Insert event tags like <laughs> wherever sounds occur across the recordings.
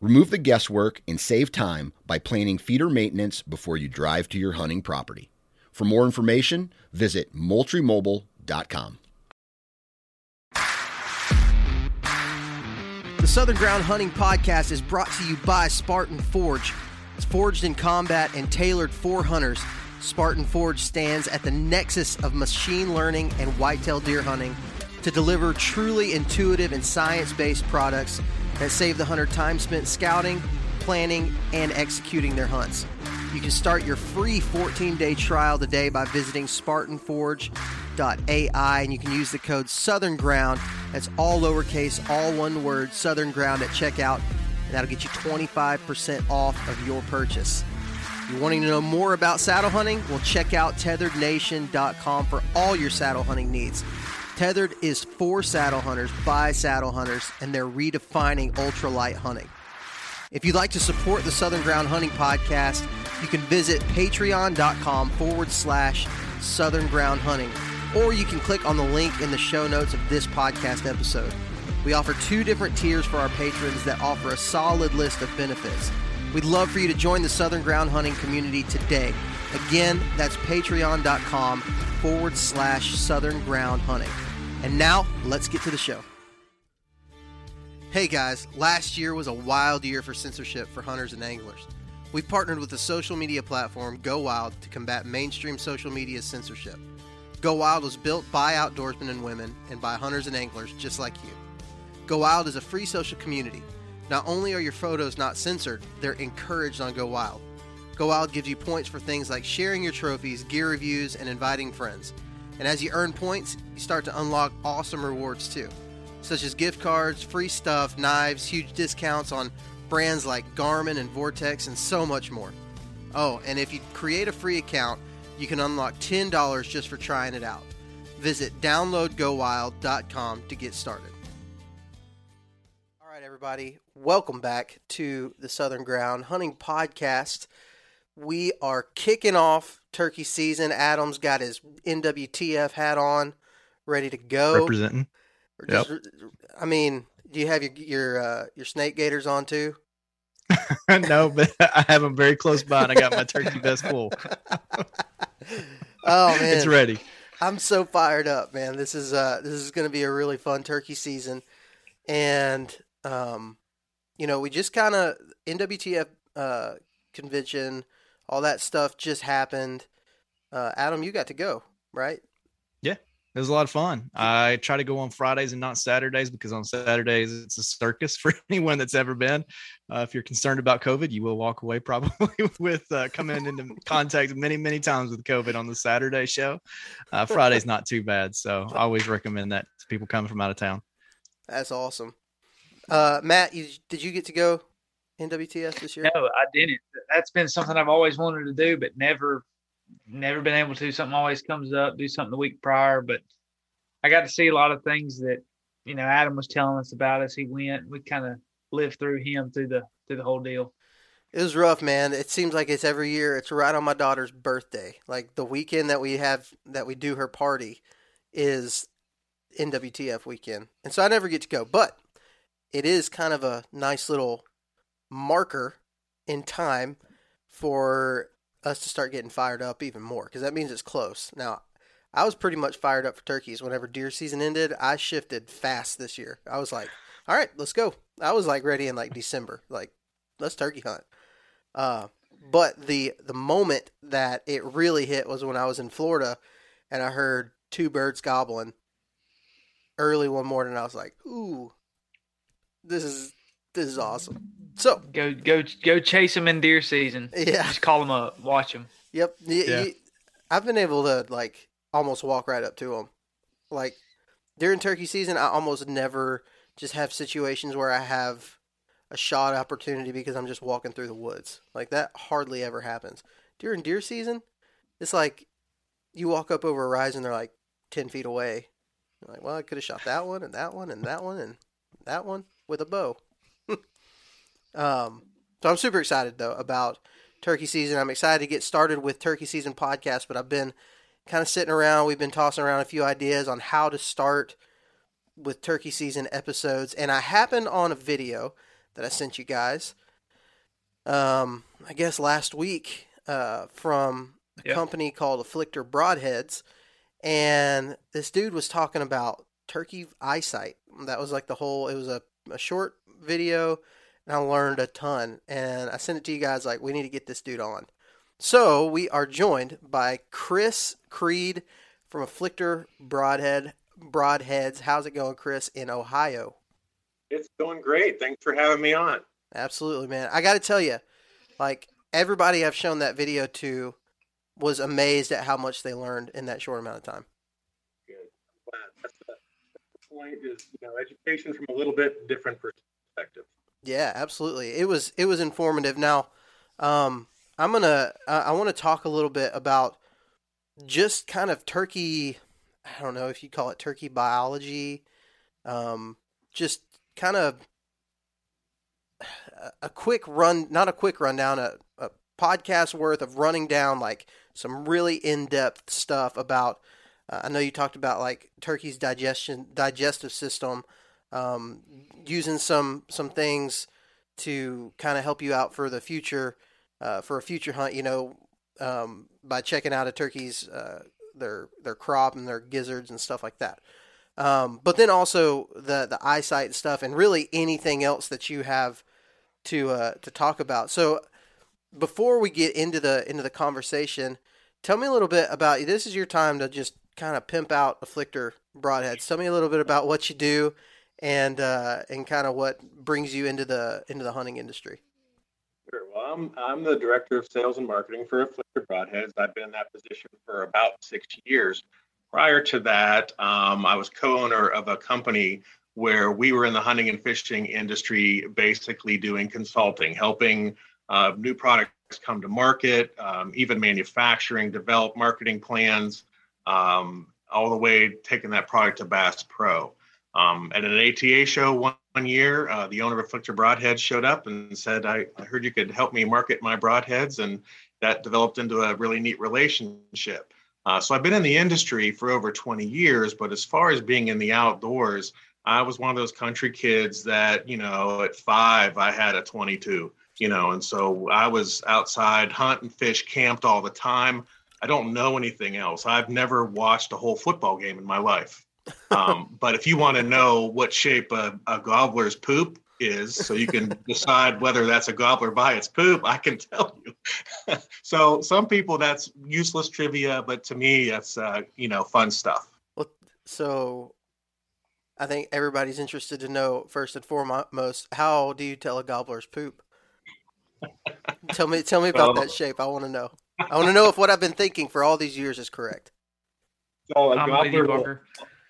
Remove the guesswork and save time by planning feeder maintenance before you drive to your hunting property. For more information, visit moultriemobile.com. The Southern Ground Hunting Podcast is brought to you by Spartan Forge. It's forged in combat and tailored for hunters. Spartan Forge stands at the nexus of machine learning and whitetail deer hunting to deliver truly intuitive and science based products that save the hunter time spent scouting, planning, and executing their hunts. You can start your free 14 day trial today by visiting SpartanForge.ai and you can use the code Southern Ground. That's all lowercase, all one word, Southern Ground at checkout, and that'll get you 25% off of your purchase. If you're wanting to know more about saddle hunting? Well, check out tetherednation.com for all your saddle hunting needs. Tethered is for saddle hunters by saddle hunters, and they're redefining ultralight hunting. If you'd like to support the Southern Ground Hunting Podcast, you can visit patreon.com forward slash Southern Ground Hunting, or you can click on the link in the show notes of this podcast episode. We offer two different tiers for our patrons that offer a solid list of benefits. We'd love for you to join the Southern Ground Hunting community today. Again, that's patreon.com forward slash Southern Ground Hunting. And now, let's get to the show. Hey guys, last year was a wild year for censorship for hunters and anglers. We've partnered with the social media platform Go Wild to combat mainstream social media censorship. Go Wild was built by outdoorsmen and women and by hunters and anglers just like you. Go Wild is a free social community. Not only are your photos not censored, they're encouraged on Go Wild. Go Wild gives you points for things like sharing your trophies, gear reviews, and inviting friends. And as you earn points, you start to unlock awesome rewards too, such as gift cards, free stuff, knives, huge discounts on brands like Garmin and Vortex, and so much more. Oh, and if you create a free account, you can unlock $10 just for trying it out. Visit downloadgowild.com to get started. All right, everybody, welcome back to the Southern Ground Hunting Podcast. We are kicking off turkey season. Adam's got his NWTF hat on, ready to go. Representing. Just, I mean, do you have your your uh, your snake gaiters on too? <laughs> no, but I have them very close by, and I got my turkey vest full. <laughs> oh man, it's ready. I'm so fired up, man. This is uh this is going to be a really fun turkey season, and um, you know, we just kind of NWTF uh convention, all that stuff just happened. Uh, Adam, you got to go, right? Yeah, it was a lot of fun. I try to go on Fridays and not Saturdays because on Saturdays it's a circus <laughs> for anyone that's ever been. Uh, if you're concerned about COVID, you will walk away probably <laughs> with uh, coming into contact many, many times with COVID on the Saturday show. Uh, Friday's not too bad, so I always recommend that to people coming from out of town. That's awesome. Uh, Matt, you, did you get to go NWTF this year? No, I didn't. That's been something I've always wanted to do, but never never been able to. Something always comes up, do something the week prior. But I got to see a lot of things that, you know, Adam was telling us about as he went. We kind of lived through him through the through the whole deal. It was rough, man. It seems like it's every year. It's right on my daughter's birthday. Like the weekend that we have that we do her party is NWTF weekend. And so I never get to go. But it is kind of a nice little marker in time for us to start getting fired up even more because that means it's close. Now, I was pretty much fired up for turkeys whenever deer season ended. I shifted fast this year. I was like, all right, let's go. I was like ready in like December, like let's turkey hunt. Uh, but the the moment that it really hit was when I was in Florida, and I heard two birds gobbling early one morning. I was like, ooh, this is this is awesome. So Go go go chase them in deer season. yeah, Just call them up, watch them. Yep. Y- Yeah. y- I've been able to like almost walk right up to them. Like during turkey season, I almost never just have situations where I have a shot opportunity because I'm just walking through the woods. Like that hardly ever happens. During deer season, it's like you walk up over a rise and they're like ten feet away. You're like, well, I could have shot that one and that one and that one and that one with a bow. Um, so I'm super excited though about turkey season. I'm excited to get started with turkey season podcast, but I've been kind of sitting around. We've been tossing around a few ideas on how to start with turkey season episodes, and I happened on a video that I sent you guys. Um, I guess last week uh, from a Yeah. company called Afflictor Broadheads, and this dude was talking about turkey eyesight. That was like the whole. It was a, a short video and I learned a ton. And I sent it to you guys like we need to get this dude on. So we are joined by Chris Creed from Afflictor Broadhead Broadheads. How's it going, Chris, in Ohio? It's going great. Thanks for having me on. Absolutely, man. I got to tell you, like everybody I've shown that video to was amazed at how much they learned in that short amount of time. Good. I'm glad. That's the, that's the point is, you know, education from a little bit different perspective. Yeah, absolutely. It was it was informative. Now, um, I'm gonna I, I want to talk a little bit about just kind of turkey. I don't know if you call it turkey biology. Um, just kind of a- quick run, not a quick rundown, a, a podcast worth of running down like some really in depth stuff about. Uh, I know you talked about like turkey's digestion digestive system um, using some some things to kind of help you out for the future uh, for a future hunt. You know, um, by checking out a turkey's uh, their their crop and their gizzards and stuff like that. Um, but then also the the eyesight stuff, and really anything else that you have to uh, to talk about. So before we get into the into the conversation, tell me a little bit about you. this. Is your time to just kind of pimp out afflictor broadheads. Tell me a little bit about what you do and uh, and kind of what brings you into the into the hunting industry. Sure. Well, I'm, I'm the director of sales and marketing for Afflictor Broadheads. I've been in that position for about six years. Prior to that, um, I was co-owner of a company where we were in the hunting and fishing industry, basically doing consulting, helping uh, new products come to market, um, even manufacturing, develop marketing plans, um, all the way taking that product to Bass Pro. Um, at an ATA show one, one year, uh, the owner of Afflictor Broadheads showed up and said, I, I heard you could help me market my broadheads. And that developed into a really neat relationship. Uh, so I've been in the industry for over 20 years, but as far as being in the outdoors, I was one of those country kids that, you know, at five, I had a 22, you know, and so I was outside, hunt and fish, camped all the time. I don't know anything else. I've never watched a whole football game in my life. Um, but if you want to know what shape a, a gobbler's poop is, so you can <laughs> decide whether that's a gobbler by its poop, I can tell you. <laughs> so some people that's useless trivia, but to me, that's uh, you know fun stuff. Well, so I think everybody's interested to know first and foremost how do you tell a gobbler's poop? <laughs> tell me, tell me about Well- that shape. I want to know. I want to know if what I've been thinking for all these years is correct. So a I'm gobbler will Walker.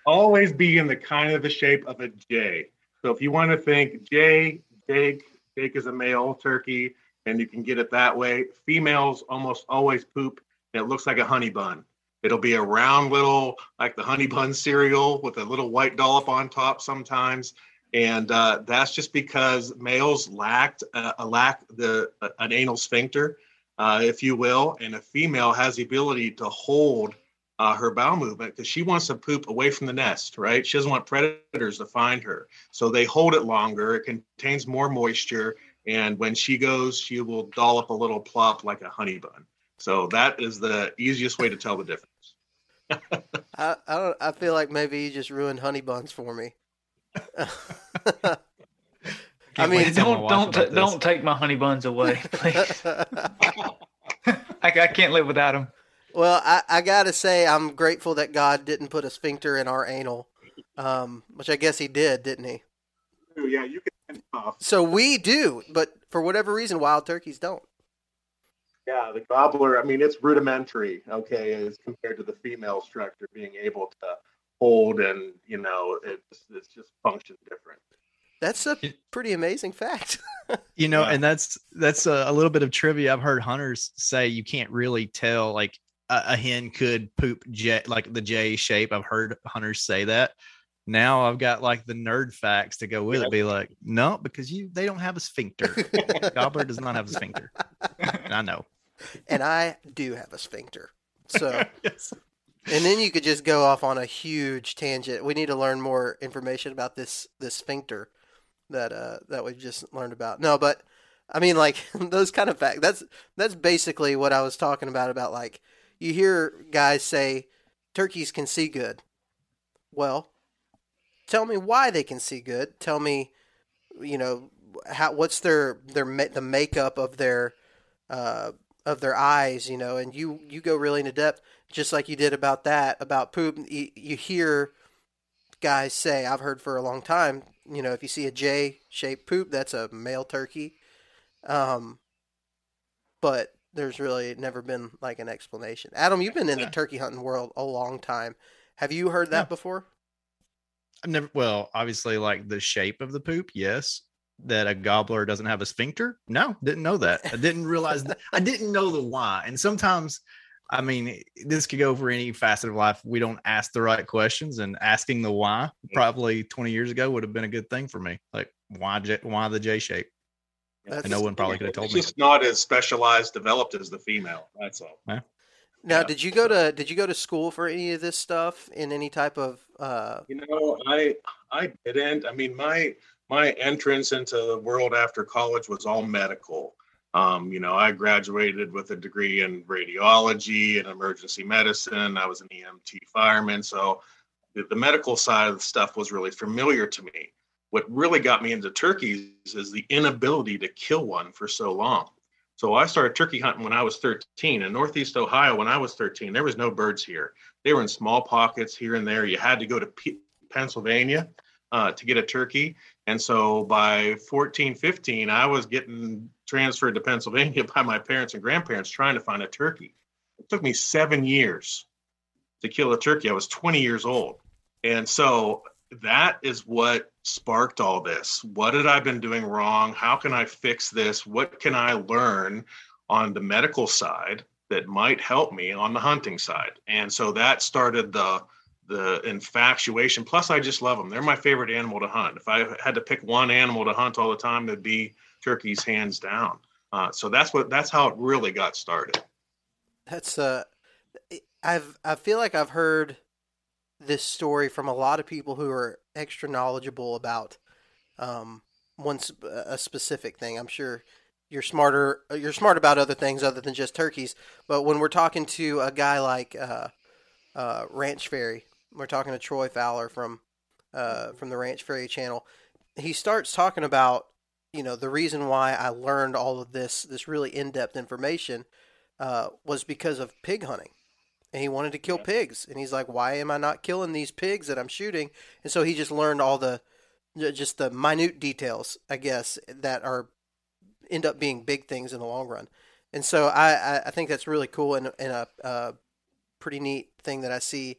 Always be in the kind of the shape of a J. So if you want to think J, Jake, Jake is a male turkey, and you can get it that way. Females almost always poop. And it looks like a honey bun. It'll be a round little, like the honey bun cereal with a little white dollop on top sometimes. And uh, that's just because males lacked uh, lack the uh, an anal sphincter, uh, if you will, and a female has the ability to hold uh, her bowel movement because she wants to poop away from the nest, right? She doesn't want predators to find her. So they hold it longer. It contains more moisture. And when she goes, she will dollop a little plop like a honey bun. So that is the easiest way to tell the difference. <laughs> I, I don't. I feel like maybe you just ruined honey buns for me. <laughs> I mean, wait to tell my don't don't about don't take my honey buns away, <laughs> please. I, I can't live without them. Well, I, I gotta say, I'm grateful that God didn't put a sphincter in our anal, um, which I guess He did, didn't He? Yeah, you can. Uh, So we do, but for whatever reason, wild turkeys don't. yeah, the gobbler. I mean, it's rudimentary. Okay, as compared to the female structure being able to hold and you know it's it's just functions different. That's a pretty amazing fact. <laughs> you know Yeah. and that's that's a, a little bit of trivia i've heard hunters say you can't really tell like a, a hen could poop j like the j shape i've heard hunters say that now i've got like the nerd facts to go with it be like no because you they don't have a sphincter <laughs> gobbler does not have a sphincter and i know and I do have a sphincter. So, <laughs> yes and then you could just go off on a huge tangent. We need to learn more information about this this sphincter that uh that we just learned about. No, but I mean like <laughs> those kind of facts. That's that's basically what I was talking about about like you hear guys say turkeys can see good. Well, tell me why they can see good. Tell me, you know, how what's their their the makeup of their uh of their eyes, you know, and you you go really into depth, just like you did about that about poop. You, you hear guys say, I've heard for a long time, you know, if you see a J shaped poop, that's a male turkey. Um, but there's really never been like an explanation. Adam, you've been in the turkey hunting world a long time. Have you heard that Yeah. before? i've never well obviously like the shape of the poop yes. That a gobbler doesn't have a sphincter? No didn't know that. I didn't realize that i didn't know the why. And sometimes i mean this could go for any facet of life. We don't ask the right questions and asking the why mm. probably 20 years ago would have been a good thing for me. Like why J, why the j shape That's- and no one probably could have told It's me just not as specialized developed as the female. That's all. Now, Yeah. did you go to did you go to school for any of this stuff in any type of uh, You know, I I didn't. I mean, my my entrance into the world after college was all medical. Um, you know, I graduated with a degree in radiology and emergency medicine. I was an EMT fireman, so the, the medical side of the stuff was really familiar to me. What really got me into turkeys is the inability to kill one for so long. So I started turkey hunting when I was 13 in Northeast Ohio. When I was 13, there was no birds here. They were in small pockets here and there. You had to go to P- Pennsylvania uh, to get a turkey. And so by 14, 15, I was getting transferred to Pennsylvania <laughs> by my parents and grandparents trying to find a turkey. It took me seven years to kill a turkey. I was 20 years old. And so that is what sparked all this. What had I been doing wrong? How can I fix this? What can I learn on the medical side that might help me on the hunting side? And so that started the the infatuation. Plus, I just love them. They're my favorite animal to hunt. If I had to pick one animal to hunt all the time, it'd be turkeys, hands down. Uh, so that's what that's how it really got started. That's uh, I've I feel like I've heard this story from a lot of people who are extra knowledgeable about um one a specific thing. I'm sure you're smarter you're smart about other things other than just turkeys. But when we're talking to a guy like uh, uh, Ranch Fairy, we're talking to Troy Fowler from uh, from the Ranch Fairy channel. He starts talking about you know the reason why I learned all of this this really in depth information uh, was because of pig hunting. And he wanted to kill pigs. And he's like, why am I not killing these pigs that I'm shooting? And so he just learned all the, just the minute details, I guess, that are, end up being big things in the long run. And so I, I, I think that's really cool and, and a, a pretty neat thing that I see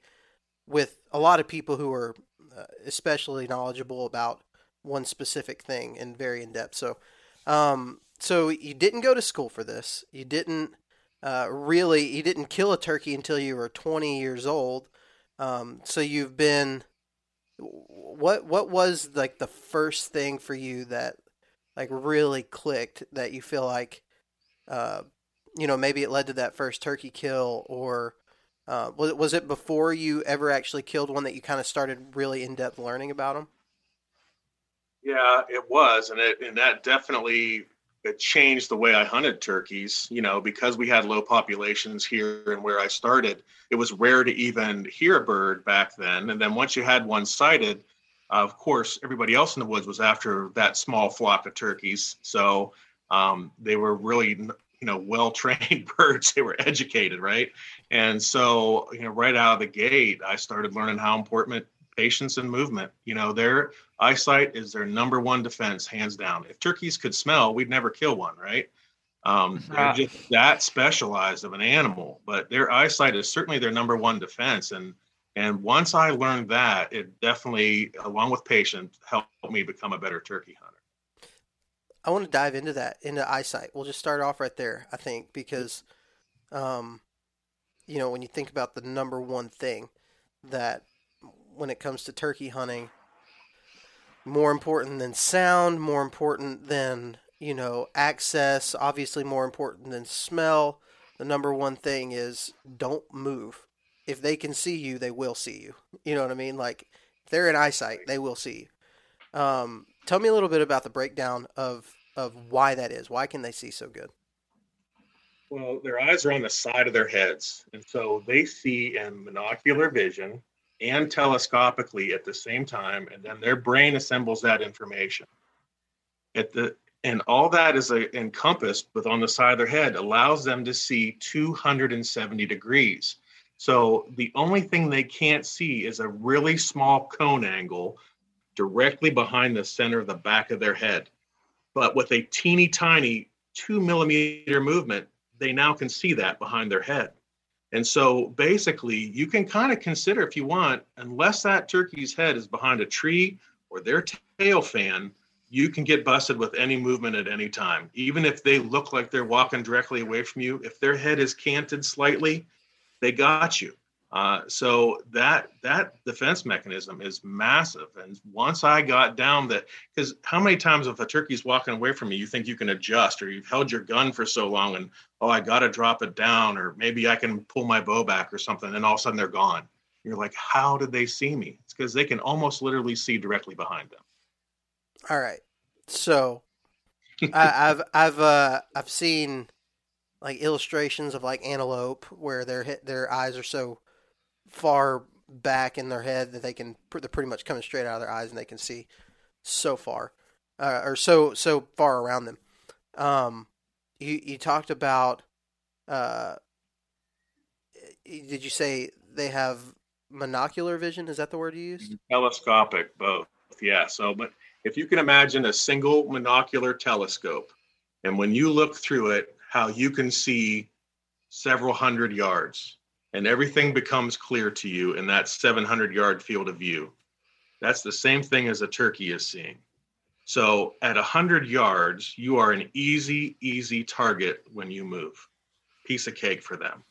with a lot of people who are uh, especially knowledgeable about one specific thing and very in depth. So, um, so you didn't go to school for this. You didn't uh, really. You didn't kill a turkey until you were 20 years old. Um, so you've been. What what was like the first thing for you that like really clicked that you feel like, uh, you know, maybe it led to that first turkey kill or. Uh, was it was it before you ever actually killed one that you kind of started really in depth learning about them? Yeah, it was, and it and that definitely it changed the way I hunted turkeys. You know, because we had low populations here and where I started, it was rare to even hear a bird back then. And then once you had one sighted, uh, of course, everybody else in the woods was after that small flock of turkeys. So um, they were really, you know, well trained <laughs> birds. They were educated, right? And so, you know, right out of the gate, I started learning how important patience and movement. You know, their eyesight is their number one defense, hands down. If turkeys could smell, we'd never kill one, right? Um, they're just that specialized of an animal, but their eyesight is certainly their number one defense. And and once I learned that, it definitely, along with patience, helped me become a better turkey hunter. I want to dive into that into eyesight. We'll just start off right there, I think, because, um, you know, when you think about the number one thing that when it comes to turkey hunting, more important than sound, more important than, you know, access, obviously more important than smell. The number one thing is don't move. If they can see you, they will see you. You know what I mean? Like if they're in eyesight, they will see you. Um, tell me a little bit about the breakdown of of why that is. Why can they see so good? Well, their eyes are on the side of their heads, and so they see in monocular vision and telescopically at the same time, and then their brain assembles that information. At the and all that is a, encompassed with on the side of their head allows them to see 270 degrees. So the only thing they can't see is a really small cone angle directly behind the center of the back of their head. But with a teeny tiny two millimeter movement, they now can see that behind their head. And so basically, you can kind of consider if you want, unless that turkey's head is behind a tree or their tail fan, you can get busted with any movement at any time. Even if they look like they're walking directly away from you, if their head is canted slightly, they got you. Uh, so that that defense mechanism is massive. And once I got down that, because how many times if a turkey's walking away from you, you think you can adjust, or you've held your gun for so long, and oh, I got to drop it down, or maybe I can pull my bow back or something, and all of a sudden they're gone. You're like, how did they see me? It's because they can almost literally see directly behind them. All right, so I, <laughs> I've I've uh, I've seen like illustrations of like antelope where their their eyes are so far back in their head that they can they're pretty much coming straight out of their eyes and they can see so far uh, or so so far around them. Um, you you talked about uh, did you say they have monocular vision? Is that the word you used? Telescopic, both. Yeah. So, but if you can imagine a single monocular telescope, and when you look through it, how you can see several hundred yards and everything becomes clear to you in that 700 yard field of view. That's the same thing as a turkey is seeing. So at 100 yards, you are an easy, easy target when you move. Piece of cake for them.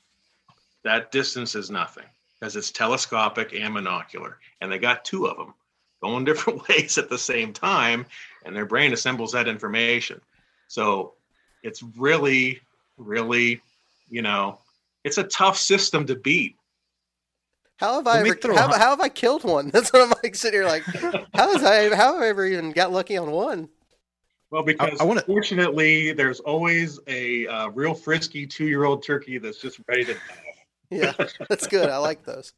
That distance is nothing because it's telescopic and monocular. And they got two of them going <laughs> different ways at the same time, and their brain assembles that information. So it's really, really, you know, it's a tough system to beat. How have I ever, how, how, have I killed one? <laughs> That's what I'm like sitting here like, <laughs> how has I how have I ever even got lucky on one? Well, because I, I wanna... fortunately, there's always a uh, real frisky two year old turkey that's just ready to die. <laughs> yeah, that's good. I like those.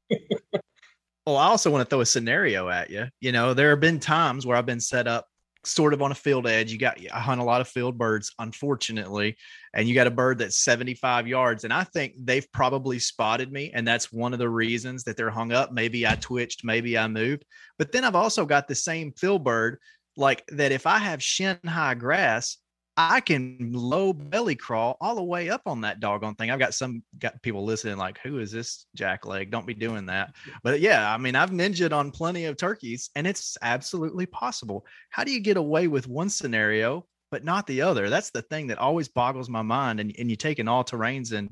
Well, I also want to throw a scenario at you. You know, there have been times where I've been set up sort of on a field edge. You got I hunt a lot of field birds, unfortunately, and you got a bird that's 75 yards. And I think they've probably spotted me. And that's one of the reasons that they're hung up. Maybe I twitched, maybe I moved. But then I've also got the same field bird, like that if I have shin high grass, I can low belly crawl all the way up on that doggone thing. I've got some got people listening like, who is this jackleg? Don't be doing that. But yeah, I mean, I've ninjaed on plenty of turkeys and it's absolutely possible. How do you get away with one scenario but not the other? That's the thing that always boggles my mind. And, and you taking all terrains into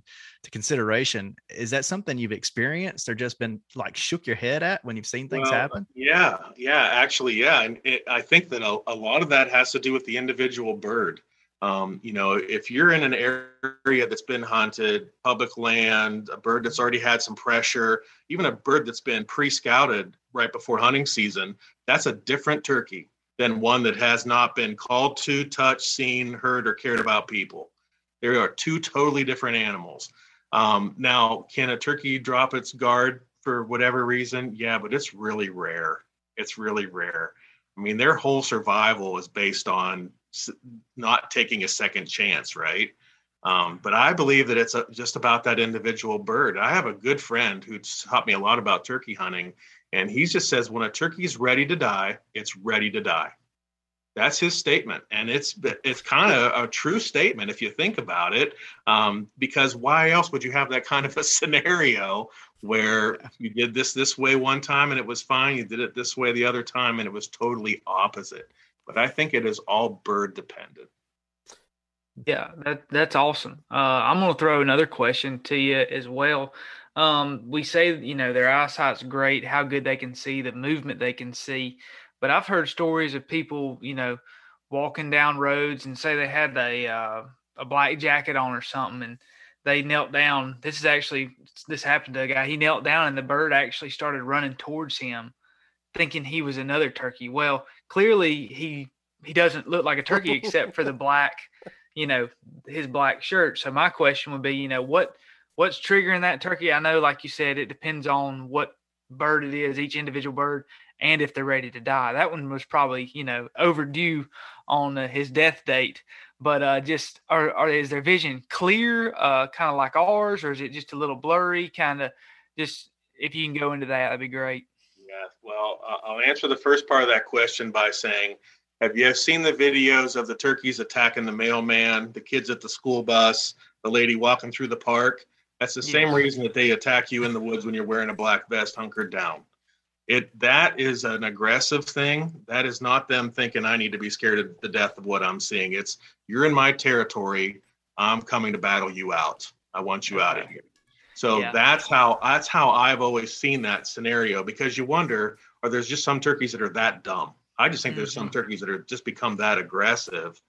consideration. Is that something you've experienced or just been like shook your head at when you've seen things well, happen? Yeah, yeah, actually, yeah. And it, I think that a, a lot of that has to do with the individual bird. Um, you know, if you're in an area that's been hunted, public land, a bird that's already had some pressure, even a bird that's been pre-scouted right before hunting season, that's a different turkey than one that has not been called to, touched, seen, heard, or cared about people. There are two totally different animals. Um, now, can a turkey drop its guard for whatever reason? Yeah, but it's really rare. It's really rare. I mean, their whole survival is based on not taking a second chance, right? Um, but I believe that it's a, just about that individual bird. I have a good friend who taught me a lot about turkey hunting, and he just says when a turkey's ready to die, it's ready to die. That's his statement, and it's it's kind of a true statement if you think about it. Um, because why else would you have that kind of a <laughs> scenario where you did this this way one time and it was fine, you did it this way the other time and it was totally opposite. But I think it is all bird dependent. Yeah, that that's awesome. Uh, I'm going to throw another question to you as well. Um, we say you know their eyesight's great, how good they can see, the movement they can see, but I've heard stories of people you know walking down roads and say they had a uh, a black jacket on or something, and they knelt down. This is actually this happened to a guy. He knelt down and the bird actually started running towards him, thinking he was another turkey. Well, clearly he he doesn't look like a turkey <laughs> except for the black you know, his black shirt. So my question would be, you know, what what's triggering that turkey? I know, like you said, it depends on what bird it is, each individual bird, and if they're ready to die. That one was probably, you know, overdue on uh, his death date. But uh, just, are, are is their vision clear, uh, kind of like ours, or is it just a little blurry? Kind of, just if you can go into that, that'd be great. Yeah, well, I'll answer the first part of that question by saying have you seen the videos of the turkeys attacking the mailman, the kids at the school bus, the lady walking through the park? That's the same reason that they attack you in the woods when you're wearing a black vest hunkered down. It that is an aggressive thing. That is not them thinking I need to be scared of the death of what I'm seeing. It's you're in my territory. I'm coming to battle you out. I want you out of here. So yeah. that's how that's how I've always seen that scenario because you wonder, are there's just some turkeys that are that dumb? I just think mm-hmm. there's some mm-hmm. turkeys that are just become that aggressive.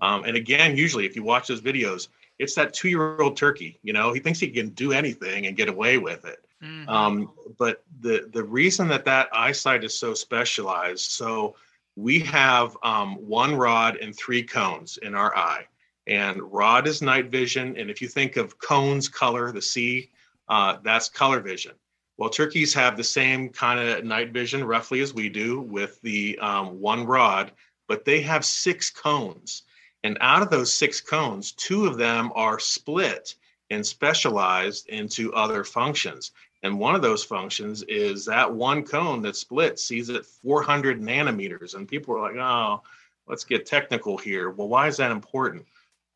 Um, and again, usually if you watch those videos, it's that two year old turkey. You know, he thinks he can do anything and get away with it. Mm-hmm. Um, but the the reason that that eyesight is so specialized, so we have um, one rod and three cones in our eye, and rod is night vision, and if you think of cones color, the C, uh, that's color vision. Well, turkeys have the same kind of night vision roughly as we do with the um, one rod, but they have six cones. And out of those six cones, two of them are split and specialized into other functions. And one of those functions is that one cone that split sees at 400 nanometers. And people are like, oh, let's get technical here. Well, why is that important?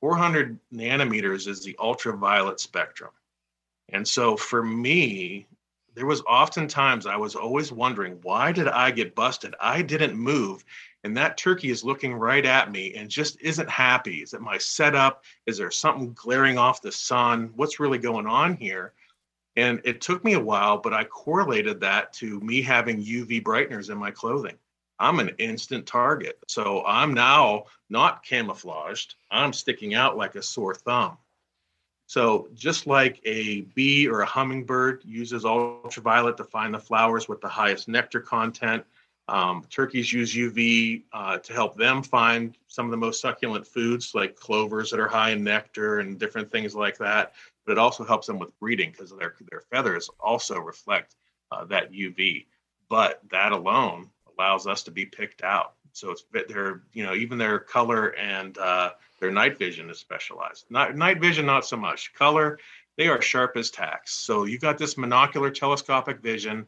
400 nanometers is the ultraviolet spectrum. And so for me, there was oftentimes I was always wondering, why did I get busted? I didn't move. And that turkey is looking right at me and just isn't happy. Is it my setup? Is there something glaring off the sun? What's really going on here? And it took me a while, but I correlated that to me having UV brighteners in my clothing. I'm an instant target. So I'm now not camouflaged. I'm sticking out like a sore thumb. So just like a bee or a hummingbird uses ultraviolet to find the flowers with the highest nectar content, um, turkeys use UV uh, to help them find some of the most succulent foods like clovers that are high in nectar and different things like that. But it also helps them with breeding because their, their feathers also reflect uh, that UV. But that alone allows us to be picked out. So it's their, you know, even their color and uh, their night vision is specialized. Not, night vision, not so much. Color, they are sharp as tacks. So you've got this monocular telescopic vision.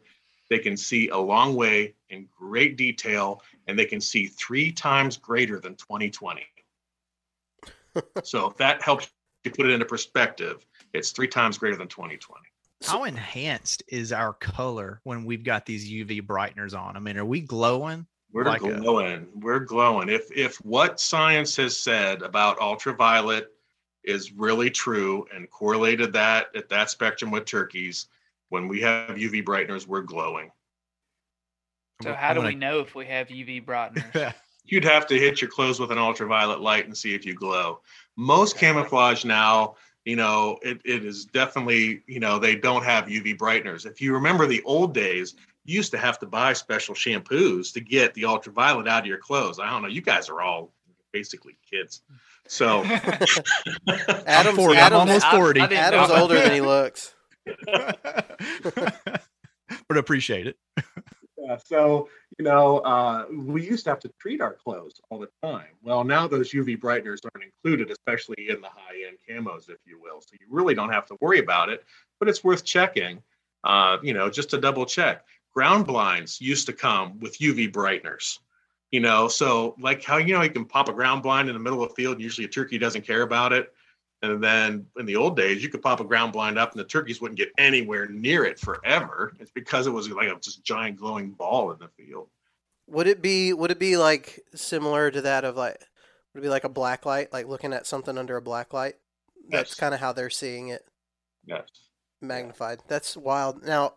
They can see a long way in great detail, and they can see three times greater than 2020. <laughs> so if that helps you put it into perspective, it's three times greater than 2020. How enhanced is our color when we've got these UV brighteners on? I mean, are we glowing? We're like glowing. A... We're glowing. If if what science has said about ultraviolet is really true and correlated that at that spectrum with turkeys, when we have UV brighteners, we're glowing. So how do we know if we have UV brighteners? <laughs> You'd have to hit your clothes with an ultraviolet light and see if you glow. Most camouflage now, you know, it, it is definitely, you know, they don't have UV brighteners. If you remember the old days, you used to have to buy special shampoos to get the ultraviolet out of your clothes. I don't know. You guys are all basically kids. So <laughs> <laughs> Adam's, 40. I'm almost 40. I didn't Adam's know. older than he <laughs> looks. but appreciate it. Yeah, so you know, uh, we used to have to treat our clothes all the time. Well, now those UV brighteners aren't included, especially in the high-end camos, if you will. So you really don't have to worry about it, but it's worth checking. Uh, you know, just to double check. Ground blinds used to come with UV brighteners. You know, so like how you know you can pop a ground blind in the middle of the field. Usually a turkey doesn't care about it. And then in the old days, you could pop a ground blind up and the turkeys wouldn't get anywhere near it forever. It's because it was like a just giant glowing ball in the field. Would it be would it be like similar to that of like would it be like a black light, like looking at something under a black light? That's Yes. kind of how they're seeing it Yes. magnified. That's wild. Now,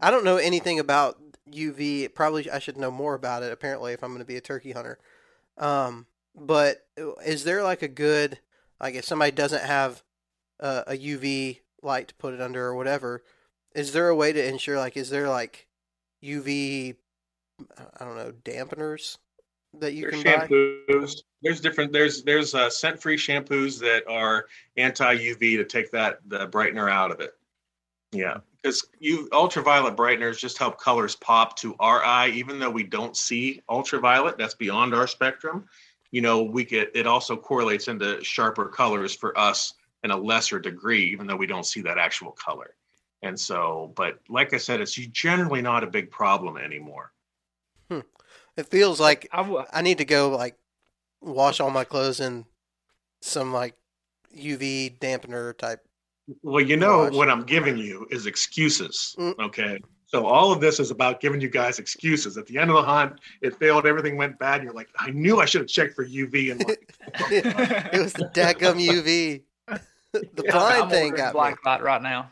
I don't know anything about UV. Probably I should know more about it. Apparently, if I'm going to be a turkey hunter. Um, but is there like a good like if somebody doesn't have a, a UV light to put it under or whatever? Is there a way to ensure like is there like UV I don't know dampeners that you There's can buy? shampoos. There's different. There's there's uh, scent-free shampoos that are anti-UV to take that the brightener out of it. Yeah, because you ultraviolet brighteners just help colors pop to our eye, even though we don't see ultraviolet. That's beyond our spectrum. You know, we get it also correlates into sharper colors for us in a lesser degree, even though we don't see that actual color. And so, but like I said, it's generally not a big problem anymore. It feels like I w- I need to go like wash all my clothes in some like UV dampener type. Well, you know Gosh. what I'm giving you is excuses. Mm. Okay. So all of this is about giving you guys excuses. At the end of the hunt, it failed, everything went bad. And you're like, I knew I should have checked for UV and like, <laughs> It was the daggum UV. the Yeah, blind I'm thing got me. black light right now.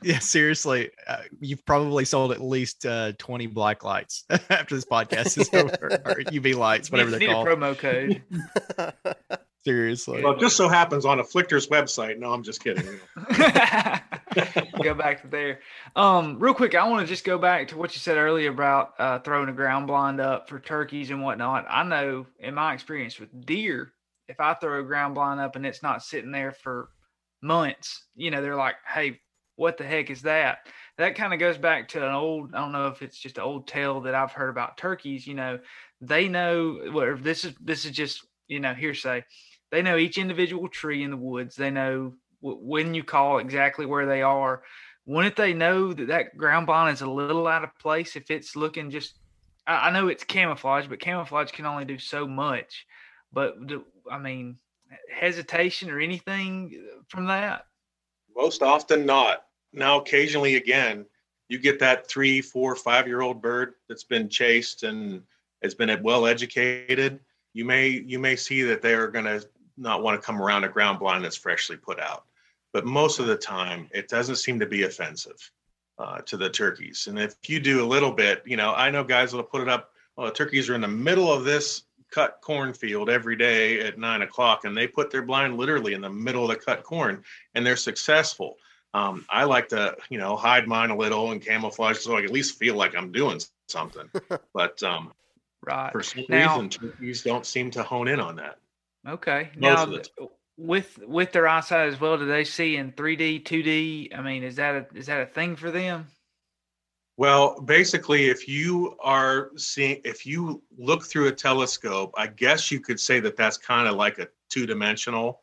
Yeah, seriously, uh, you've probably sold at least uh, 20 black lights <laughs> after this podcast is <laughs> over, or UV lights, whatever need, they're need called. a promo code. Seriously. well, it just so happens on Afflictor's website. No, I'm just kidding. <laughs> <laughs> go back to there. Um, real quick, I want to just go back to what you said earlier about uh, throwing a ground blind up for turkeys and whatnot. I know in my experience with deer, if I throw a ground blind up and it's not sitting there for months, you know, they're like, "Hey, what the heck is that?" That kind of goes back to an old. I don't know if it's just an old tale that I've heard about turkeys. You know, they know. Well, this is this is just you know hearsay. They know each individual tree in the woods. They know w- when you call exactly where they are. Wouldn't they know that that ground blind is a little out of place if it's looking just? I, I know it's camouflage, but camouflage can only do so much. But do, I mean, hesitation or anything from that? Most often not. Now, occasionally, again, you get that three, four, five year old bird that's been chased and has been well educated. You may you may see that they are going to not want to come around a ground blind that's freshly put out, but most of the time it doesn't seem to be offensive uh, to the turkeys. And if you do a little bit, you know, I know guys that'll put it up. Well, the turkeys are in the middle of this cut cornfield every day at nine o'clock, and they put their blind literally in the middle of the cut corn, and they're successful. Um, I like to, you know, hide mine a little and camouflage so I at least feel like I'm doing something. <laughs> but um, Right. for some Now- reason, turkeys don't seem to hone in on that. Okay. Most Now, of the th- with with their eyesight as well, do they see in 3D, 2D? I mean, is that a, is that a thing for them? Well, basically, if you are seeing, if you look through a telescope, I guess you could say that that's kind of like a two dimensional.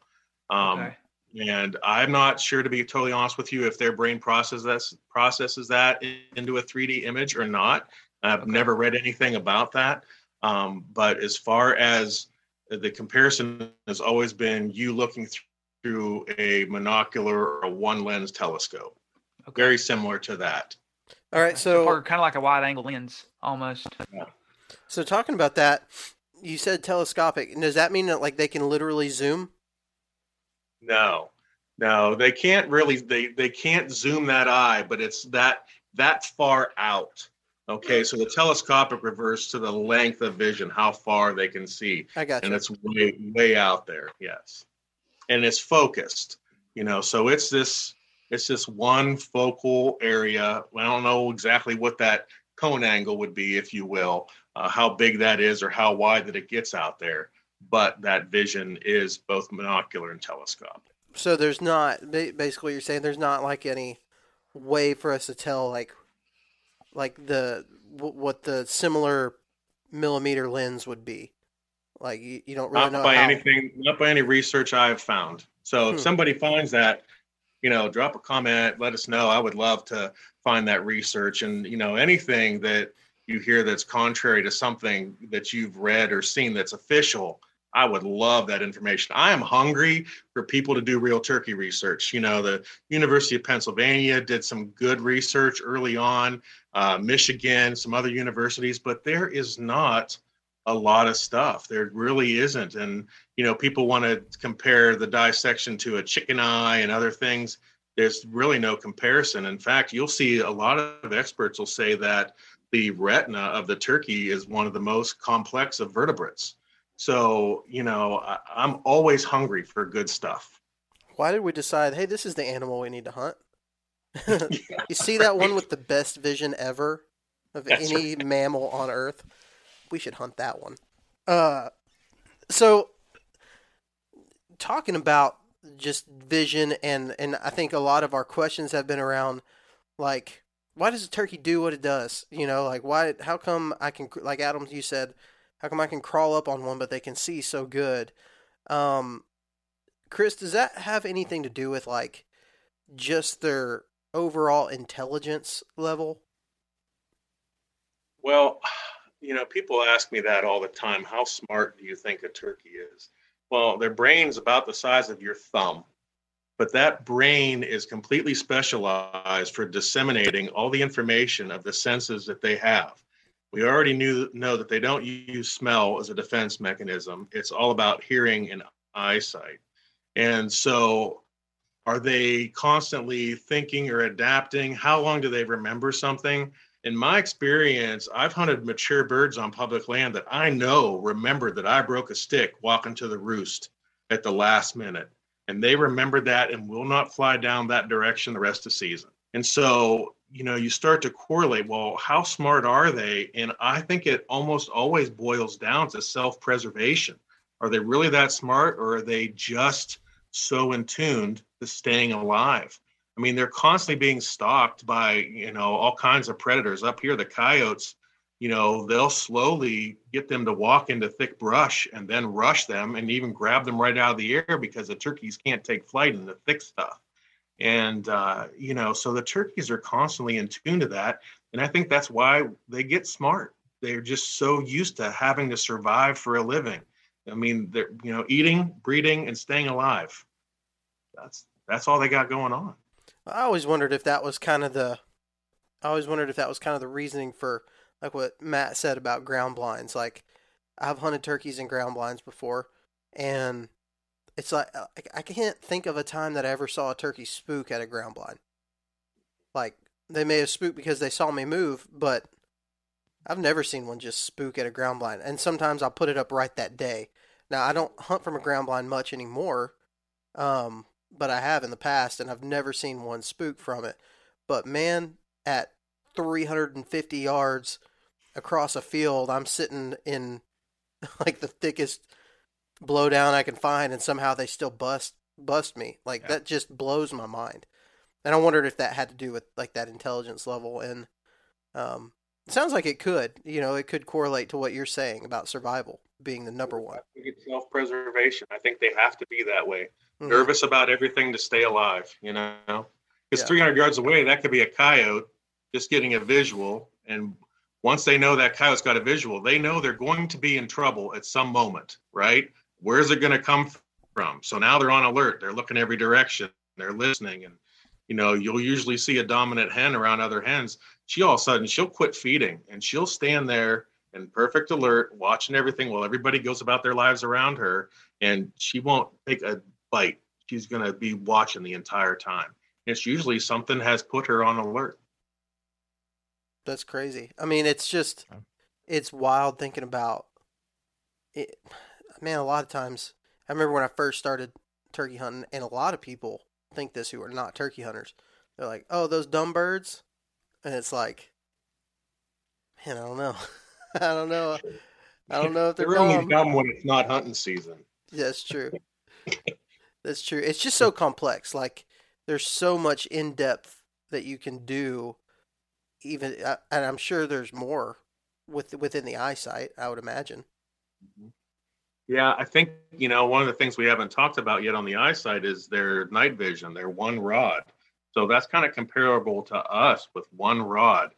Um, Okay. And I'm not sure, to be totally honest with you, if their brain processes that, processes that into a 3D image or not. I've Okay. never read anything about that. Um, but as far as Uh, the comparison has always been you looking through a monocular or a one lens telescope, Okay. very similar to that. All right, so or kind of like a wide angle lens almost. so talking about that, you said telescopic. Does that mean that like they can literally zoom? No, no, they can't really. They they can't zoom that eye, but it's that that far out. Okay, so the telescopic refers to the length of vision, how far they can see, I got and it's way way out there. Yes, and it's focused. You know, so it's this It's just one focal area. I don't know exactly what that cone angle would be, if you will, uh, how big that is or how wide that it gets out there. But that vision is both monocular and telescopic. So there's not basically you're saying there's not like any way for us to tell like like the what the similar millimeter lens would be. Like you, you don't really not know by how... anything, not by any research I have found. So hmm. if somebody finds that, you know, drop a comment, let us know. I would love to find that research and you know anything that you hear that's contrary to something that you've read or seen that's official I would love that information. I am hungry for people to do real turkey research. You know, the University of Pennsylvania did some good research early on, uh, Michigan, some other universities, but there is not a lot of stuff. There really isn't. And, you know, people want to compare the dissection to a chicken eye and other things. There's really no comparison. In fact, you'll see a lot of experts will say that the retina of the turkey is one of the most complex of vertebrates. So, you know, I, I'm always hungry for good stuff. Why did we decide, hey, this is the animal we need to hunt? <laughs> <laughs> you see that one with the best vision ever of That's any right. mammal on Earth? We should hunt that one. Uh, so, talking about just vision, and, and I think a lot of our questions have been around, like, why does a turkey do what it does? You know, like, why, how come I can, like Adam, you said, how come I can crawl up on one, but they can see so good? Um, Chris, does that have anything to do with like just their overall intelligence level? Well, you know, people ask me that all the time. How smart do you think a turkey is? Well, their brain's about the size of your thumb, but that brain is completely specialized for disseminating all the information of the senses that they have. We already knew know that they don't use smell as a defense mechanism. It's all about hearing and eyesight. And so are they constantly thinking or adapting? How long do they remember something? In my experience, I've hunted mature birds on public land that I know remember that I broke a stick walking to the roost at the last minute. And they remember that and will not fly down that direction the rest of the season. And so you know you start to correlate well how smart are they and i think it almost always boils down to self-preservation are they really that smart or are they just so in tuned to staying alive i mean they're constantly being stalked by you know all kinds of predators up here the coyotes you know they'll slowly get them to walk into thick brush and then rush them and even grab them right out of the air because the turkeys can't take flight in the thick stuff and, uh, you know, so the turkeys are constantly in tune to that. And I think that's why they get smart. They're just so used to having to survive for a living. I mean, they're, you know, eating, breeding, and staying alive. That's, that's all they got going on. I always wondered if that was kind of the, I always wondered if that was kind of the reasoning for like what Matt said about ground blinds. Like I've hunted turkeys in ground blinds before and it's like I can't think of a time that I ever saw a turkey spook at a ground blind. Like they may have spooked because they saw me move, but I've never seen one just spook at a ground blind. And sometimes I'll put it up right that day. Now I don't hunt from a ground blind much anymore, um, but I have in the past, and I've never seen one spook from it. But man, at 350 yards across a field, I'm sitting in <laughs> like the thickest blowdown I can find, and somehow they still bust bust me. Like yeah. that just blows my mind. And I wondered if that had to do with like that intelligence level. And um, sounds like it could. You know, it could correlate to what you're saying about survival being the number one. I think it's self-preservation. I think they have to be that way. Mm-hmm. Nervous about everything to stay alive. You know, because yeah. 300 yards away, that could be a coyote just getting a visual, and once they know that coyote's got a visual, they know they're going to be in trouble at some moment, right? where's it going to come from? So now they're on alert. They're looking every direction. They're listening. And, you know, you'll usually see a dominant hen around other hens. She all of a sudden, she'll quit feeding and she'll stand there in perfect alert, watching everything while everybody goes about their lives around her. And she won't take a bite. She's going to be watching the entire time. It's usually something has put her on alert. That's crazy. I mean, it's just, it's wild thinking about it man, a lot of times I remember when I first started turkey hunting, and a lot of people think this who are not turkey hunters. They're like, "Oh, those dumb birds," and it's like, man, I don't know, <laughs> I don't know, I don't know if they're, They're only dumb. dumb when it's not hunting season. That's true. <laughs> That's true. It's just so complex. Like there's so much in depth that you can do. Even uh, and I'm sure there's more with within the eyesight. I would imagine. Yeah, I think you know one of the things we haven't talked about yet on the eyesight is their night vision. Their one rod, so that's kind of comparable to us with one rod.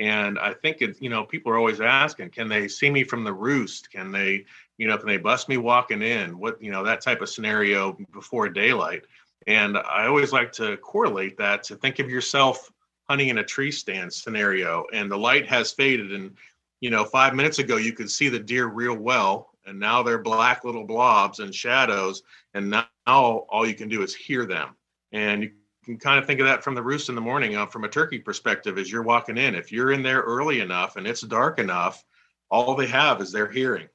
And I think it's you know people are always asking, can they see me from the roost? Can they you know can they bust me walking in? What you know that type of scenario before daylight. And I always like to correlate that to think of yourself hunting in a tree stand scenario, and the light has faded, and you know five minutes ago you could see the deer real well and now they're black little blobs and shadows and now all you can do is hear them. And you can kind of think of that from the roost in the morning uh, from a turkey perspective as you're walking in. If you're in there early enough and it's dark enough all they have is their hearing.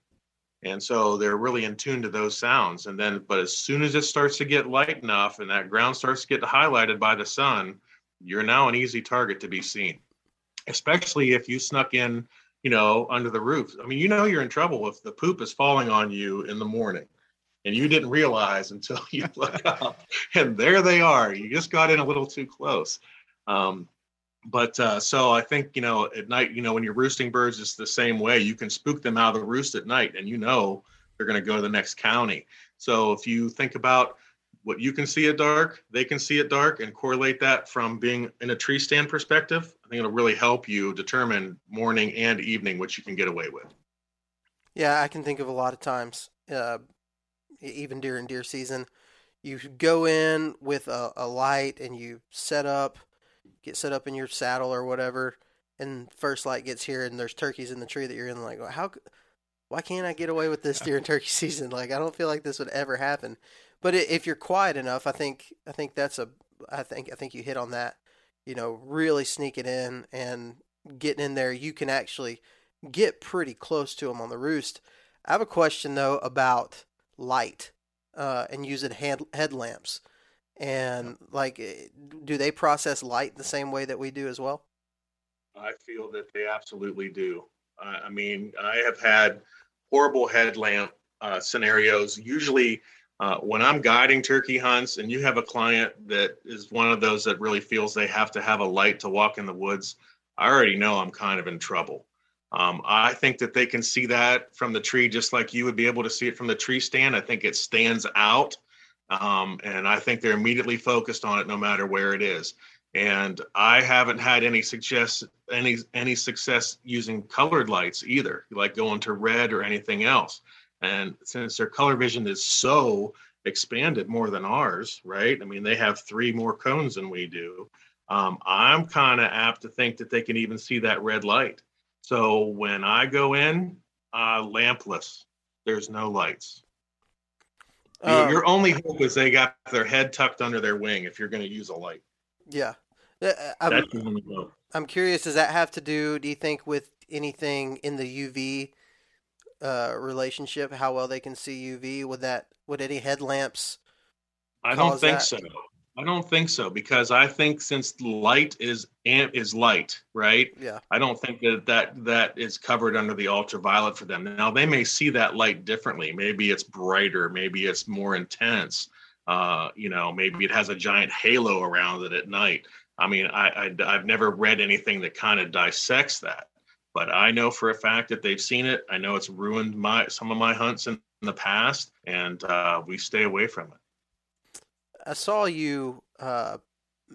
And so they're really in tune to those sounds. And then but as soon as it starts to get light enough and that ground starts to get highlighted by the sun you're now an easy target to be seen. Especially if you snuck in you know, under the roof. I mean, you know, you're in trouble if the poop is falling on you in the morning and you didn't realize until you <laughs> look up and there they are. You just got in a little too close. Um, but uh, so I think, you know, at night, you know, when you're roosting birds, it's the same way. You can spook them out of the roost at night and you know they're going to go to the next county. So if you think about what you can see at dark, they can see at dark, and correlate that from being in a tree stand perspective, I think it'll really help you determine morning and evening which you can get away with. Yeah, I can think of a lot of times, uh, even during deer season, you go in with a, a light and you set up, get set up in your saddle or whatever, and first light gets here and there's turkeys in the tree that you're in. Like, how? Why can't I get away with this during turkey <laughs> season? Like, I don't feel like this would ever happen. But if you're quiet enough, I think I think that's a I think I think you hit on that. You know, really sneaking in and getting in there, you can actually get pretty close to them on the roost. I have a question though about light uh, and using head headlamps, and like, eh, do they process light the same way that we do as well? I feel that they absolutely do. I, I mean, I have had horrible headlamp uh, scenarios. Usually, uh, when I'm guiding turkey hunts and you have a client that is one of those that really feels they have to have a light to walk in the woods, I already know I'm kind of in trouble. Um, I think that they can see that from the tree just like you would be able to see it from the tree stand. I think it stands out. Um, and I think they're immediately focused on it no matter where it is. And I haven't had any success any any success using colored lights either, like going to red or anything else. And since their color vision is so expanded more than ours, right? I mean, they have three more cones than we do. Um, I'm kind of apt to think that they can even see that red light. So when I go in, uh, lampless, there's no lights. Your- Um, your only hope is they got their head tucked under their wing if you're going to use a light. yeah. Uh, I'm, only hope. I'm curious. Does that have to do? Do you think with anything in the UV uh, relationship, how well they can see UV? Would that? Would any headlamps? I don't think that? so. I don't think so because I think since light is is light, right? Yeah. I don't think that that that is covered under the ultraviolet for them. Now they may see that light differently. Maybe it's brighter. Maybe it's more intense. Uh, you know, maybe it has a giant halo around it at night. I mean, I, I have never read anything that kind of dissects that, but I know for a fact that they've seen it. I know it's ruined my some of my hunts in, in the past, and uh, we stay away from it. I saw you uh,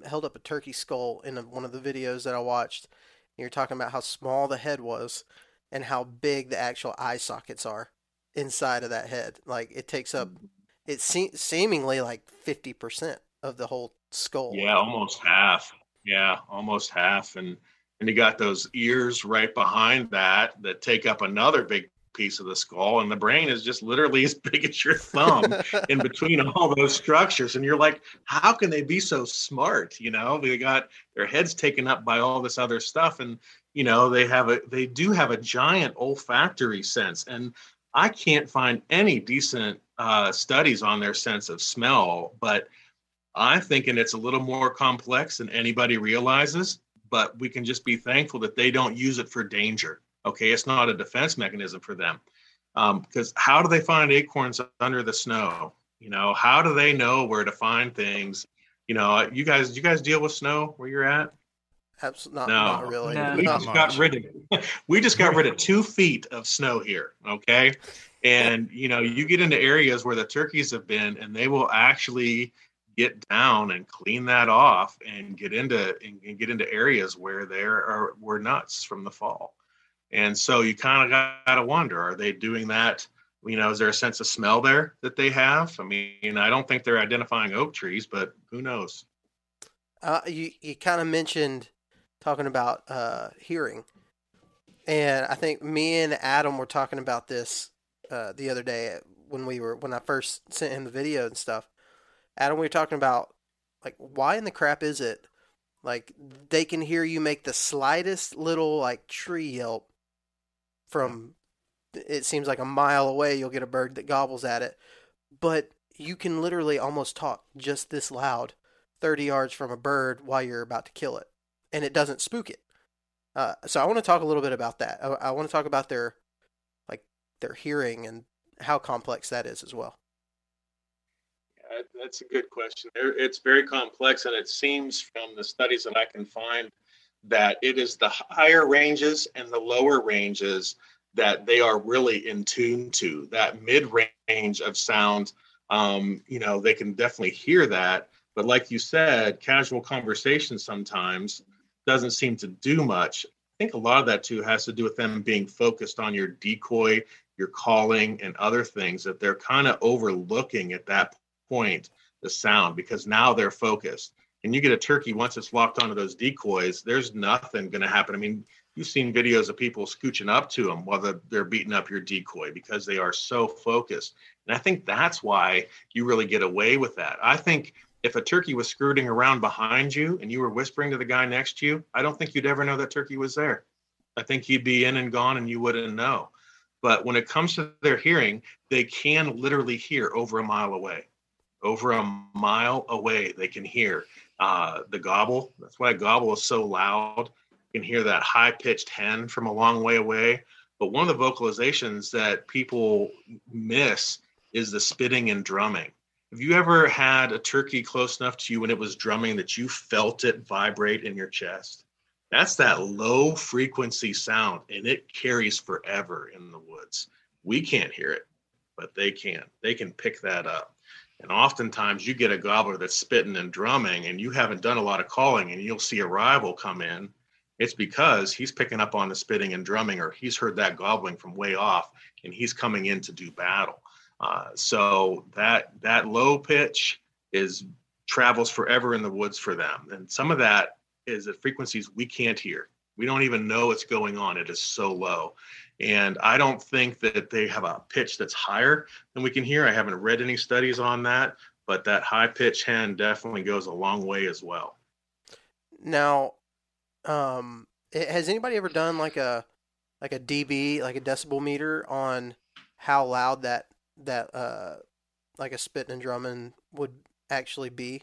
held up a turkey skull in a, one of the videos that I watched. You're talking about how small the head was and how big the actual eye sockets are inside of that head. Like it takes up, it se- seemingly like fifty percent of the whole skull. Yeah, almost half. Yeah, almost half. And and you got those ears right behind that that take up another big piece of the skull, and the brain is just literally <laughs> as big as your thumb <laughs> in between all those structures. And you're like, how can they be so smart? You know, they got their heads taken up by all this other stuff, and you know they have a they do have a giant olfactory sense, and I can't find any decent uh, studies on their sense of smell, but I'm thinking it's a little more complex than anybody realizes, but we can just be thankful that they don't use it for danger. Okay, it's not a defense mechanism for them. Because um, how do they find acorns under the snow? You know, how do they know where to find things? You know, you guys, you guys deal with snow where you're at? Absolutely not, no. not really. No, we not just much. got rid of <laughs> we just got rid of two feet of snow here. Okay, and you know, you get into areas where the turkeys have been, and they will actually get down and clean that off and get into and get into areas where there are were nuts from the fall. And so you kind of got to wonder: Are they doing that? You know, is there a sense of smell there that they have? I mean, I don't think they're identifying oak trees, but who knows? Uh, you you kind of mentioned talking about uh, hearing, and I think me and Adam were talking about this uh, the other day when we were when I first sent him the video and stuff. Adam, we were talking about like why in the crap is it like they can hear you make the slightest little like tree yelp from it seems like a mile away you'll get a bird that gobbles at it. But you can literally almost talk just this loud 30 yards from a bird while you're about to kill it and it doesn't spook it. Uh, so i want to talk a little bit about that. I, I want to talk about their like their hearing and how complex that is as well that's a good question. It's very complex, and it seems from the studies that I can find that it is the higher ranges and the lower ranges that they are really in tune to. That mid range of sound, um, you know, they can definitely hear that. But like you said, casual conversation sometimes doesn't seem to do much. I think a lot of that too has to do with them being focused on your decoy, your calling, and other things that they're kind of overlooking at that point the sound because now they're focused. And you get a turkey once it's locked onto those decoys, there's nothing going to happen. I mean, you've seen videos of people scooching up to them while they're, they're beating up your decoy because they are so focused. And I think that's why you really get away with that. I think if a turkey was scooting around behind you and you were whispering to the guy next to you, I don't think you'd ever know that turkey was there. I think he'd be in and gone and you wouldn't know. But when it comes to their hearing, they can literally hear over a mile away over a mile away they can hear uh, the gobble. That's why gobble is so loud. You can hear that high pitched hen from a long way away. But one of the vocalizations that people miss is the spitting and drumming. Have you ever had a turkey close enough to you when it was drumming that you felt it vibrate in your chest? That's that low frequency sound and it carries forever in the woods. We can't hear it but they can. They can pick that up and oftentimes you get a gobbler that's spitting and drumming, and you haven't done a lot of calling, and you'll see a rival come in. It's because he's picking up on the spitting and drumming, or he's heard that gobbling from way off, and he's coming in to do battle. Uh, so that that low pitch is travels forever in the woods for them, and some of that is at frequencies we can't hear. We don't even know what's going on. It is so low. And I don't think that they have a pitch that's higher than we can hear. I haven't read any studies on that, but that high pitch hen definitely goes a long way as well. Now, um, has anybody ever done like a like a dB, like a decibel meter on how loud that that uh like a spitting and drumming would actually be?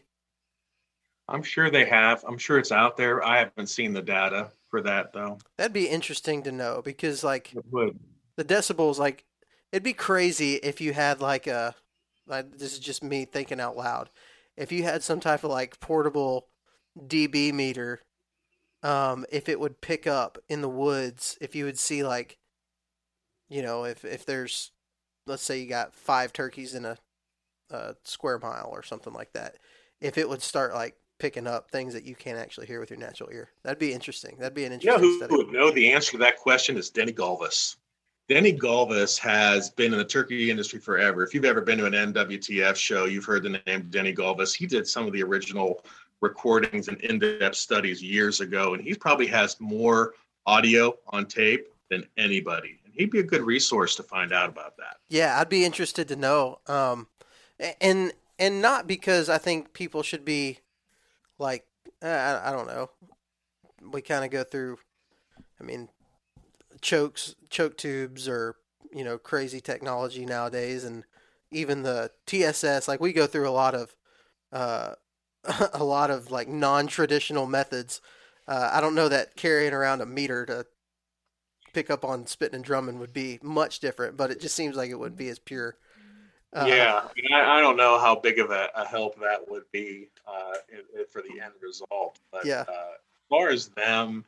I'm sure they have. I'm sure it's out there. I haven't seen the data for that though. That'd be interesting to know because like the decibels, like it'd be crazy if you had like a like this is just me thinking out loud. If you had some type of like portable dB meter, um, if it would pick up in the woods, if you would see like, you know, if if there's, let's say you got five turkeys in a, a square mile or something like that, if it would start like picking up things that you can't actually hear with your natural ear. That'd be interesting. That'd be an interesting. You know who would know the answer to that question is Denny Galvis. Denny Galvis has been in the turkey industry forever. If you've ever been to an NWTF show, you've heard the name Denny Galvis. He did some of the original recordings and in-depth studies years ago, and he probably has more audio on tape than anybody. And he'd be a good resource to find out about that. Yeah, I'd be interested to know. Um, and and not because I think people should be like I, I don't know. We kind of go through. I mean, chokes, choke tubes, or you know, crazy technology nowadays, and even the TSS. Like we go through a lot of uh, <laughs> a lot of like non-traditional methods. Uh, I don't know that carrying around a meter to pick up on spitting and drumming would be much different, but it just seems like it would be as pure. Uh, yeah, I, I, don't know how big of a, a help that would be uh, for the end result, but yeah. Uh, as far as them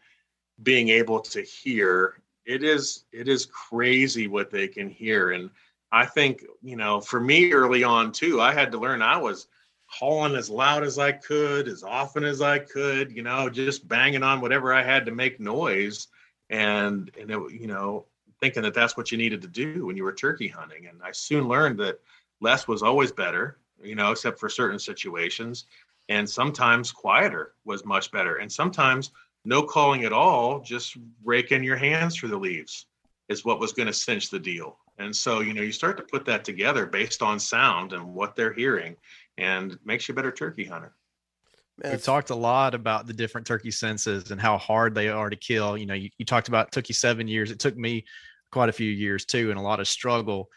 being able to hear, it is it is crazy what they can hear, and I think you know, for me early on too, I had to learn. I was hauling as loud as I could, as often as I could, you know, just banging on whatever I had to make noise and and it, you know thinking that that's what you needed to do when you were turkey hunting and i soon learned that less was always better you know except for certain situations and sometimes quieter was much better and sometimes no calling at all just raking your hands through the leaves is what was going to cinch the deal and so you know you start to put that together based on sound and what they're hearing and makes you a better turkey hunter We've talked a lot about the different turkey senses and how hard they are to kill. You know, you, you, talked about it took you seven years. It took me quite a few years too, and a lot of struggle.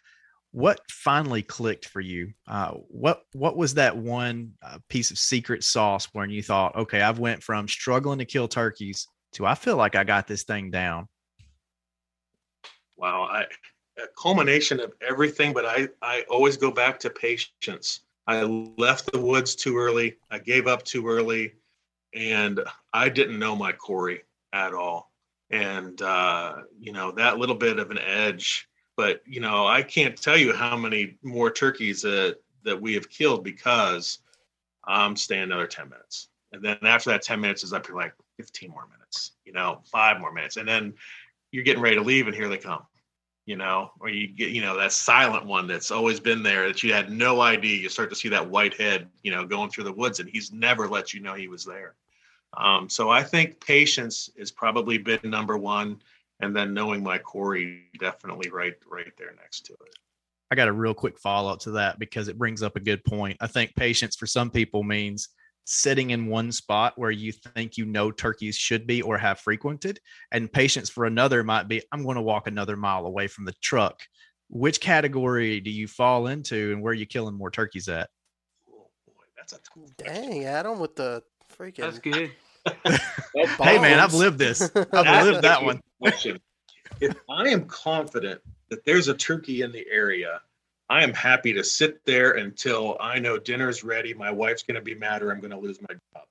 What finally clicked for you? Uh, what what was that one uh, piece of secret sauce when you thought, okay, I've went from struggling to kill turkeys to I feel like I got this thing down. Wow, I, a culmination of everything, but I I always go back to patience I left the woods too early. I gave up too early, and I didn't know my quarry at all. And uh, you know that little bit of an edge, but you know I can't tell you how many more turkeys that that we have killed because I'm staying another ten minutes, and then after that ten minutes is up, you're like fifteen more minutes, you know, five more minutes, and then you're getting ready to leave, and here they come you know, or you get, you know, that silent one that's always been there that you had no idea. You start to see that white head, you know, going through the woods, and he's never let you know he was there. Um, so I think patience has probably been number one, and then knowing my quarry definitely right, right there next to it. I got a real quick follow up to that because it brings up a good point. I think patience for some people means sitting in one spot where you think you know turkeys should be or have frequented. And patience for another might be, I'm going to walk another mile away from the truck. Which category do you fall into and where are you killing more turkeys at? Oh boy, that's a cool. dang Adam with the freaking. That's good. Hey man, I've lived this. <laughs> I've lived that one. If I am confident that there's a turkey in the area I am happy to sit there until I know dinner's ready. My wife's going to be mad or I'm going to lose my job.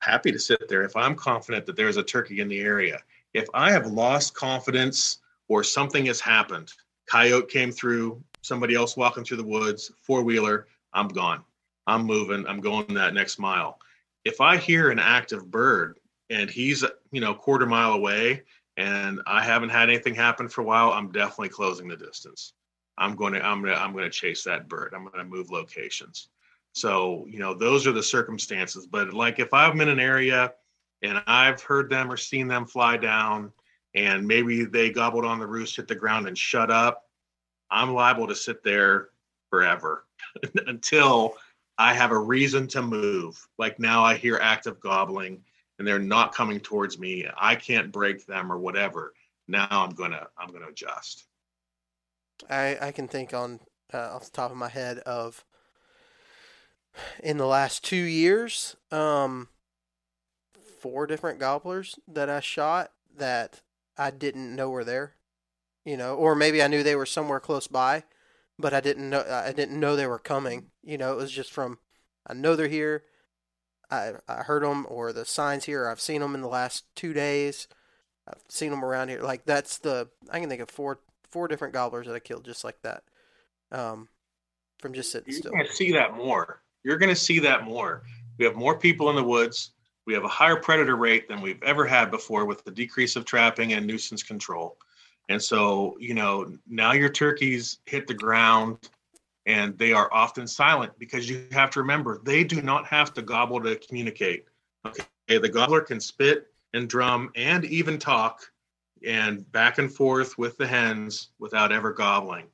Happy to sit there if I'm confident that there's a turkey in the area. If I have lost confidence or something has happened, coyote came through, somebody else walking through the woods, four wheeler, I'm gone. I'm moving. I'm going that next mile. If I hear an active bird and he's, you know, quarter mile away and I haven't had anything happen for a while, I'm definitely closing the distance. I'm going to I'm going to I'm going to chase that bird. I'm going to move locations. So, you know, those are the circumstances. But like if I'm in an area and I've heard them or seen them fly down and maybe they gobbled on the roost, hit the ground and shut up, I'm liable to sit there forever <laughs> until I have a reason to move. Like now I hear active gobbling and they're not coming towards me. I can't break them or whatever. Now I'm to I'm to adjust. I I can think on uh, off the top of my head of in the last two years, um, four different gobblers that I shot that I didn't know were there, you know, or maybe I knew they were somewhere close by, but I didn't know I didn't know they were coming. You know, it was just from I know they're here. I I heard them or the signs here. I've seen them in the last two days. I've seen them around here. Like that's the I can think of four four different gobblers that I killed just like that. Um, from just sitting You're still. You're going to see that more. You're going to see that more. We have more people in the woods. We have a higher predator rate than we've ever had before with the decrease of trapping and nuisance control. And so, you know, now your turkeys hit the ground and they are often silent because you have to remember they do not have to gobble to communicate. Okay. The gobbler can spit and drum and even talk and back and forth with the hens without ever gobbling.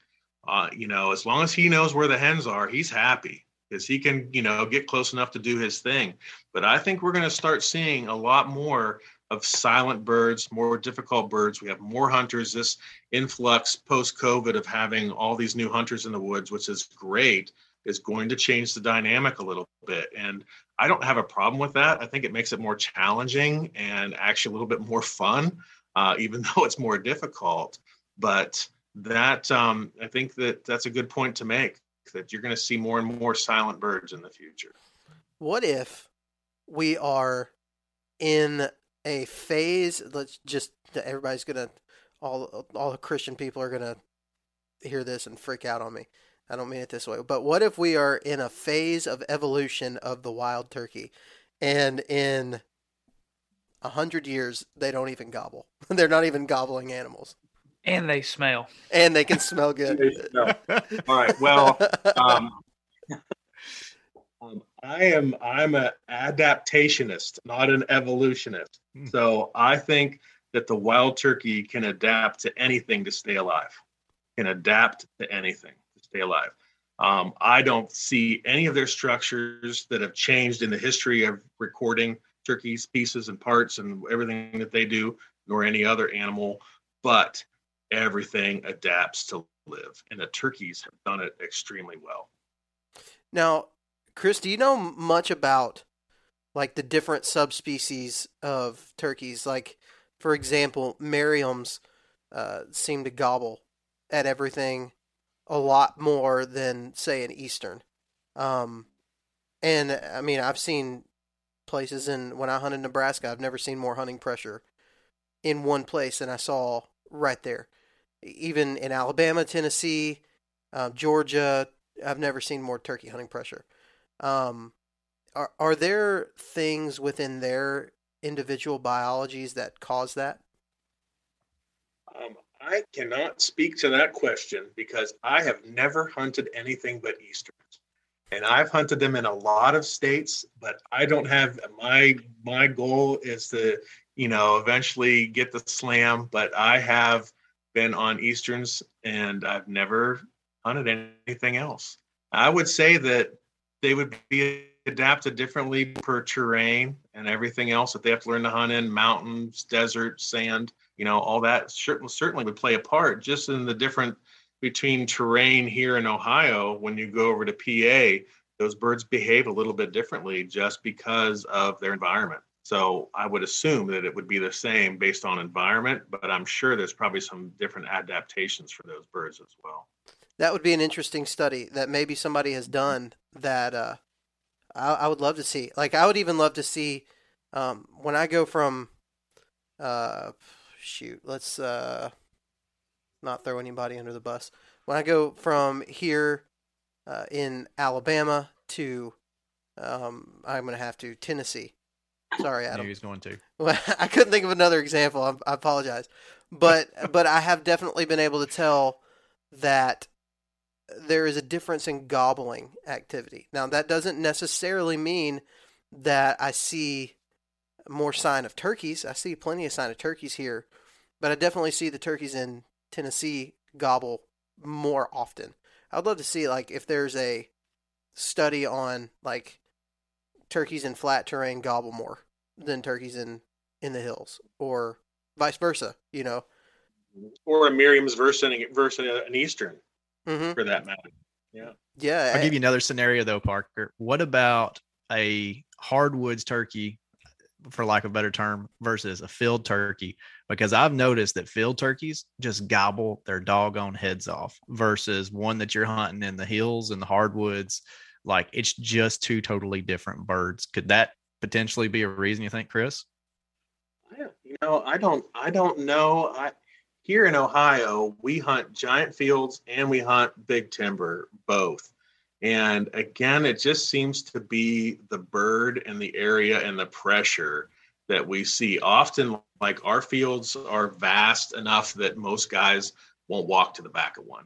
Uh, you know, as long as he knows where the hens are, he's happy because he can, you know, get close enough to do his thing. But I think we're going to start seeing a lot more of silent birds, more difficult birds. We have more hunters. This influx post COVID of having all these new hunters in the woods, which is great. is going to change the dynamic a little bit. And I don't have a problem with that. I think it makes it more challenging and actually a little bit more fun, uh, even <laughs> though it's more difficult. But that um, I think that that's a good point to make that you're going to see more and more silent birds in the future. What if we are in a phase? Let's just everybody's going to all all the Christian people are going to hear this and freak out on me. I don't mean it this way, but what if we are in a phase of evolution of the wild turkey, and in a hundred years they don't even gobble. <laughs> They're not even gobbling animals. And they smell. And they can smell good. <laughs> All right. Well, <laughs> um, I am I'm an adaptationist, not an evolutionist. Hmm. So I think that the wild turkey can adapt to anything to stay alive. Can adapt to anything to stay alive. Um, I don't see any of their structures that have changed in the history of recording turkeys, pieces and parts, and everything that they do, nor any other animal. But everything adapts to live, and the turkeys have done it extremely well. Now, Chris, do you know much about like the different subspecies of turkeys? Like, for example, Merriam's uh, seem to gobble at everything a lot more than say an Eastern. Um, and I mean, I've seen places in when I hunted Nebraska, I've never seen more hunting pressure in one place than I saw right there even in Alabama, Tennessee, uh, Georgia, I've never seen more turkey hunting pressure. Um, are are there things within their individual biologies that cause that? Um, I cannot speak to that question because I have never hunted anything but easterns, and I've hunted them in a lot of states. But I don't have my my goal is to you know eventually get the slam. But I have been on Easterns and I've never hunted anything else. I would say that they would be adapted differently per terrain and everything else that they have to learn to hunt in mountains, desert, sand, you know, all that certainly would play a part just in the different between terrain here in Ohio when you go over to PA, those birds behave a little bit differently just because of their environment. So I would assume that it would be the same based on environment, but I'm sure there's probably some different adaptations for those birds as well. That would be an interesting study that maybe somebody has done that uh, I, I, would love to see. Like I would even love to see um, when I go from uh, shoot, let's uh, not throw anybody under the bus. When I go from here uh, in Alabama to um, I'm going to have to Tennessee Sorry, Adam. He's going to. <laughs> I couldn't think of another example. I, I apologize, but but I have definitely been able to tell that there is a difference in gobbling activity. Now that doesn't necessarily mean that I see more sign of turkeys. I see plenty of sign of turkeys here, but I definitely see the turkeys in Tennessee gobble more often. I'd love to see like if there's a study on like turkeys in flat terrain gobble more than turkeys in in the hills, or vice versa. You know, or a Merriam's versus an, versus an Eastern, mm-hmm. for that matter. Yeah. Yeah. I'll give you another scenario though, Parker. What about a hardwoods turkey, for lack of a better term, versus a field turkey? Because I've noticed that field turkeys just gobble their doggone heads off versus one that you're hunting in the hills and the hardwoods like it's just two totally different birds. Could that potentially be a reason you think, Chris? Yeah, you know, I don't I don't know. I here in Ohio, we hunt giant fields and we hunt big timber both. And again, it just seems to be the bird and the area and the pressure that we see. Often, like our fields are vast enough that most guys won't walk to the back of one.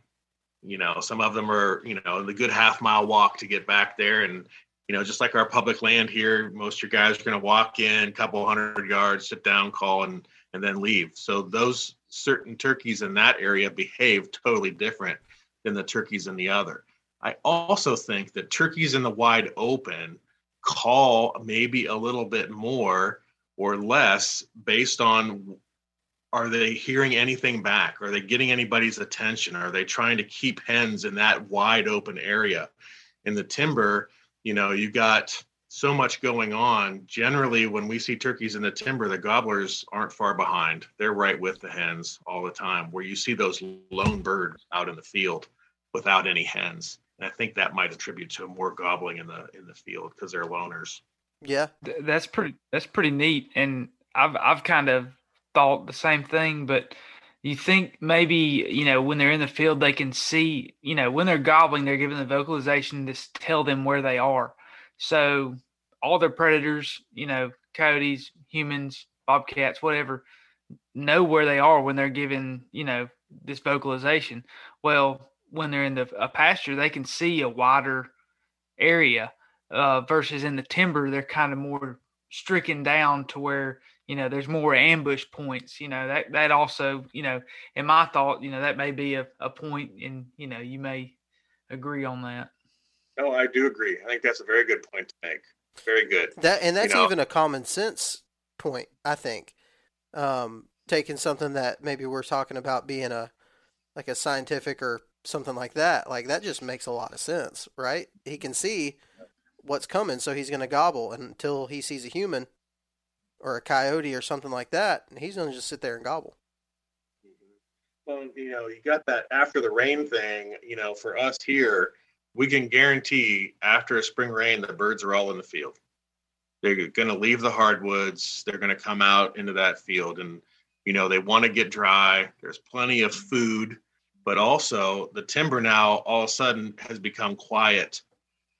You know, some of them are, you know, the good half mile walk to get back there. And, you know, just like our public land here, most of your guys are going to walk in a couple hundred yards, sit down, call, and and then leave. So those certain turkeys in that area behave totally different than the turkeys in the other. I also think that turkeys in the wide open call maybe a little bit more or less based on are they hearing anything back? Are they getting anybody's attention? Are they trying to keep hens in that wide open area? in the timber, you know, you got so much going on. Generally, when we see turkeys in the timber, the gobblers aren't far behind. They're right with the hens all the time. Where you see those lone birds out in the field without any hens, and I think that might attribute to more gobbling in the in the field because they're loners. Yeah, that's pretty. That's pretty neat, and I've I've kind of thought the same thing, but you think maybe you know when they're in the field they can see you know when they're gobbling they're giving the vocalization to tell them where they are. So all their predators you know coyotes humans bobcats whatever know where they are when they're given you know this vocalization. Well when they're in the a pasture they can see a wider area uh, versus in the timber they're kind of more stricken down to where you know there's more ambush points you know that that also you know in my thought you know that may be a, a point and you know you may agree on that. No i do agree. I think that's a very good point to make. Very good. That and that's you know, even a common sense point i think um taking something that maybe we're talking about being a like a scientific or something like that like that just makes a lot of sense right? He can see what's coming so he's going to gobble until he sees a human or a coyote or something like that, and he's going to just sit there and gobble. Well, you know, you got that after the rain thing. You know, for us here, we can guarantee after a spring rain, the birds are all in the field. They're going to leave the hardwoods. They're going to come out into that field, and you know they want to get dry. There's plenty of food, but also the timber now all of a sudden has become quiet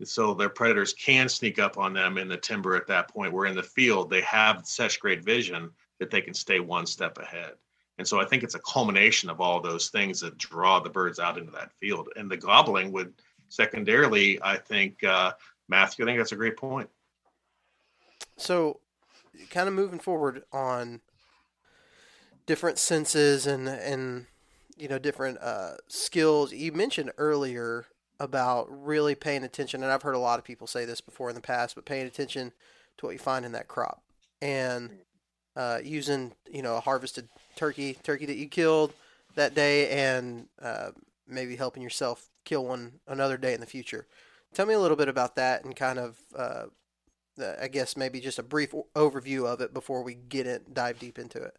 so their predators can sneak up on them in the timber at that point. Where in the field they have such great vision that they can stay one step ahead. And so I think it's a culmination of all those things that draw the birds out into that field. And the gobbling would secondarily, I think, uh, Matthew, I think that's a great point. So, kind of moving forward on different senses and and you know different uh, skills. You mentioned earlier about really paying attention, and I've heard a lot of people say this before in the past, but paying attention to what you find in that crop and uh, using you know a harvested turkey, turkey that you killed that day, and uh, maybe helping yourself kill one another day in the future. Tell me a little bit about that and kind of, uh, I guess maybe just a brief overview of it before we get it dive deep into it.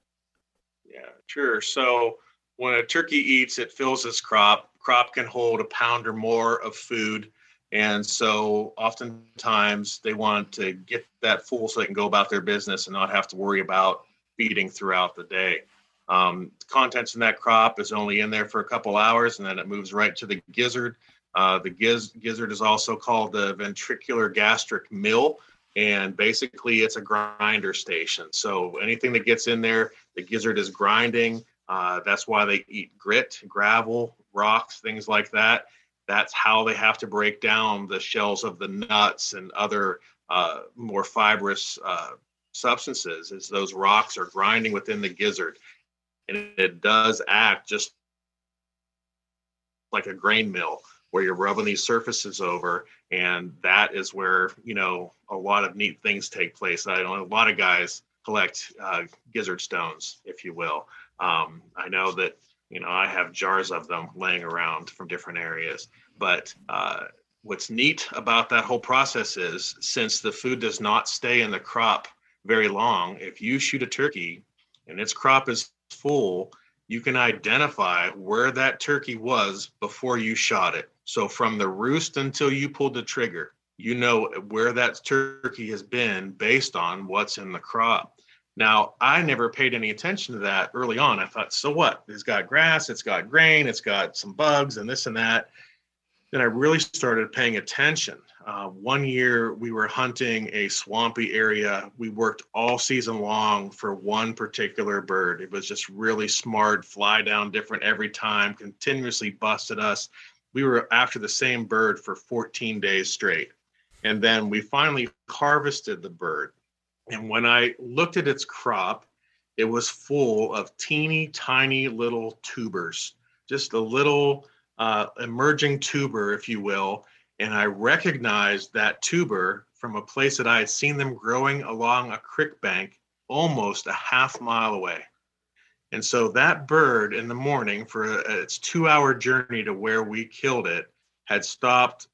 Yeah, sure. So when a turkey eats, it fills its crop. Crop can hold a pound or more of food. And so oftentimes they want to get that full so they can go about their business and not have to worry about feeding throughout the day. Um, contents in that crop is only in there for a couple hours and then it moves right to the gizzard. Uh, the giz- gizzard is also called the ventricular gastric mill, and basically it's a grinder station. So anything that gets in there, the gizzard is grinding. Uh, that's why they eat grit, gravel, rocks, things like that. That's how they have to break down the shells of the nuts and other uh, more fibrous uh, substances. Is those rocks are grinding within the gizzard, and it does act just like a grain mill where you're rubbing these surfaces over, and that is where you know a lot of neat things take place. I know a lot of guys collect uh, gizzard stones, if you will. Um, I know that you know I have jars of them laying around from different areas. But uh, what's neat about that whole process is since the food does not stay in the crop very long, if you shoot a turkey and its crop is full, you can identify where that turkey was before you shot it. So from the roost until you pulled the trigger, you know where that turkey has been based on what's in the crop. Now, I never paid any attention to that early on. I thought, so what? It's got grass, it's got grain, it's got some bugs and this and that. Then I really started paying attention. Uh, one year we were hunting a swampy area. We worked all season long for one particular bird. It was just really smart, fly down different every time, continuously busted us. We were after the same bird for 14 days straight. And then we finally harvested the bird and when I looked at its crop, it was full of teeny tiny little tubers, just a little uh, emerging tuber, if you will. And I recognized that tuber from a place that I had seen them growing along a creek bank almost a half mile away. And so that bird in the morning for its two hour journey to where we killed it had stopped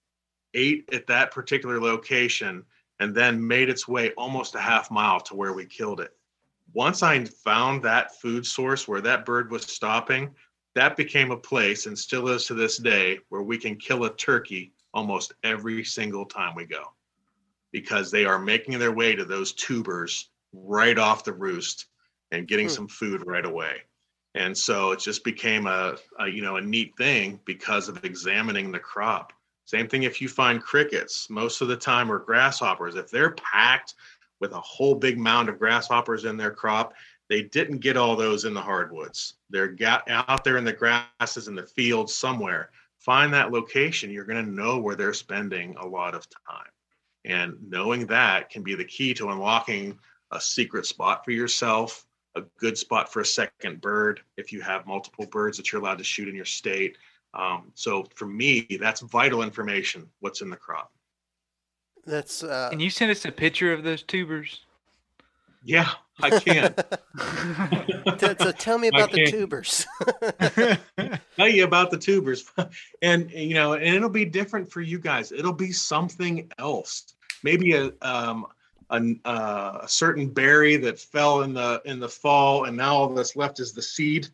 ate at that particular location, and then made its way almost a half mile to where we killed it. Once I found that food source where that bird was stopping, that became a place and still is to this day where we can kill a turkey almost every single time we go because they are making their way to those tubers right off the roost and getting hmm. some food right away and so it just became a, a, you know a neat thing because of examining the crop same thing if you find crickets. Most of the time or grasshoppers. If they're packed with a whole big mound of grasshoppers in their crop they didn't get all those in the hardwoods. They're out there in the grasses in the fields somewhere. Find that location you're going to know where they're spending a lot of time. And knowing that can be the key to unlocking a secret spot for yourself a good spot for a second bird. If you have multiple birds that you're allowed to shoot in your state. Um, so for me, that's vital information. What's in the crop? That's. Uh... Can you send us a picture of those tubers? Yeah, I can. <laughs> <laughs> so tell me about the tubers. <laughs> tell you about the tubers, and you know, and it'll be different for you guys. It'll be something else. Maybe a um, a, uh, a certain berry that fell in the in the fall, and now all that's left is the seed.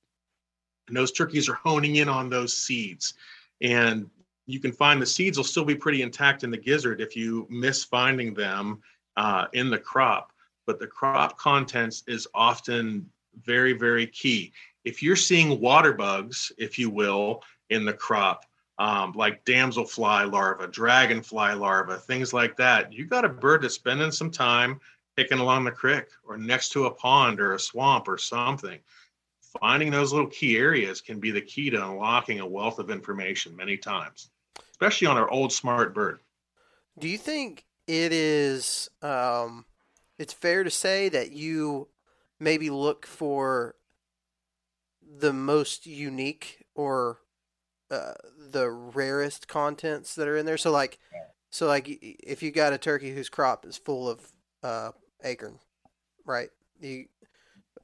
And those turkeys are honing in on those seeds, and you can find the seeds will still be pretty intact in the gizzard if you miss finding them uh, in the crop. But the crop contents is often very very key. If you're seeing water bugs, if you will, in the crop, um, like damselfly larva, dragonfly larva, things like that. You got a bird that's spending some time picking along the creek or next to a pond or a swamp or something. Finding those little key areas can be the key to unlocking a wealth of information many times, especially on our old smart bird. Do you think it is um, it's fair to say that you maybe look for the most unique or uh, the rarest contents that are in there. So like, so like if you got a turkey whose crop is full of uh, acorn, right? You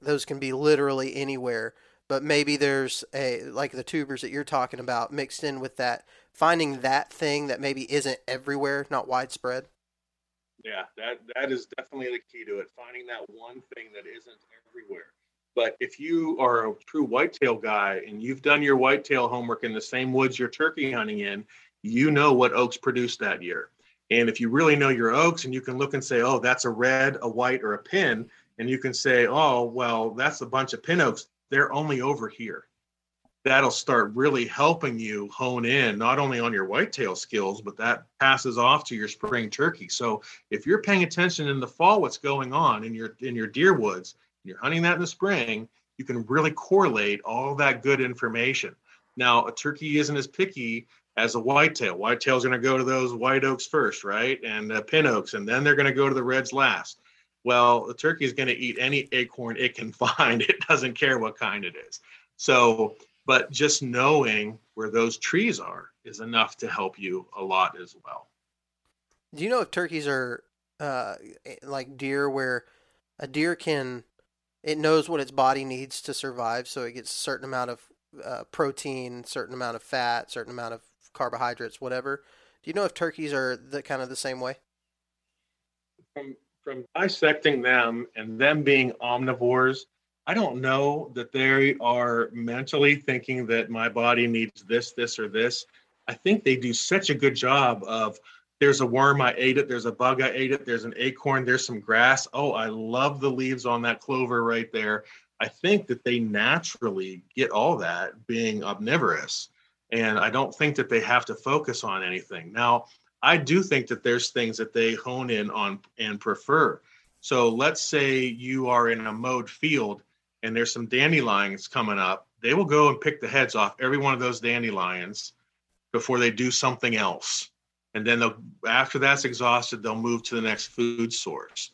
those can be literally anywhere. But maybe there's a like the tubers that you're talking about mixed in with that, finding that thing that maybe isn't everywhere, not widespread. Yeah, that that is definitely the key to it. Finding that one thing that isn't everywhere. But if you are a true whitetail guy and you've done your whitetail homework in the same woods you're turkey hunting in, you know what oaks produced that year. And if you really know your oaks and you can look and say, oh, that's a red, a white, or a pin, and you can say, oh, well, that's a bunch of pin oaks, they're only over here. That'll start really helping you hone in not only on your whitetail skills, but that passes off to your spring turkey. So if you're paying attention in the fall, what's going on in your in your deer woods, and you're hunting that in the spring, you can really correlate all that good information. Now, a turkey isn't as picky as a whitetail. Whitetail's going to go to those white oaks first, right? And uh, pin oaks, and then they're going to go to the reds last. Well, the turkey is going to eat any acorn it can <laughs> find. It doesn't care what kind it is. So, but just knowing where those trees are is enough to help you a lot as well. Do you know if turkeys are uh, like deer, where a deer can it knows what its body needs to survive, so it gets a certain amount of uh, protein, certain amount of fat, certain amount of carbohydrates, whatever. Do you know if turkeys are the kind of the same way? From from dissecting them and them being omnivores, I don't know that they are mentally thinking that my body needs this, this, or this. I think they do such a good job of there's a worm, I ate it. There's a bug, I ate it. There's an acorn, there's some grass. Oh, I love the leaves on that clover right there. I think that they naturally get all that being omnivorous. And I don't think that they have to focus on anything. Now, I do think that there's things that they hone in on and prefer. So let's say you are in a mowed field and there's some dandelions coming up. They will go and pick the heads off every one of those dandelions before they do something else and then they'll after that's exhausted they'll move to the next food source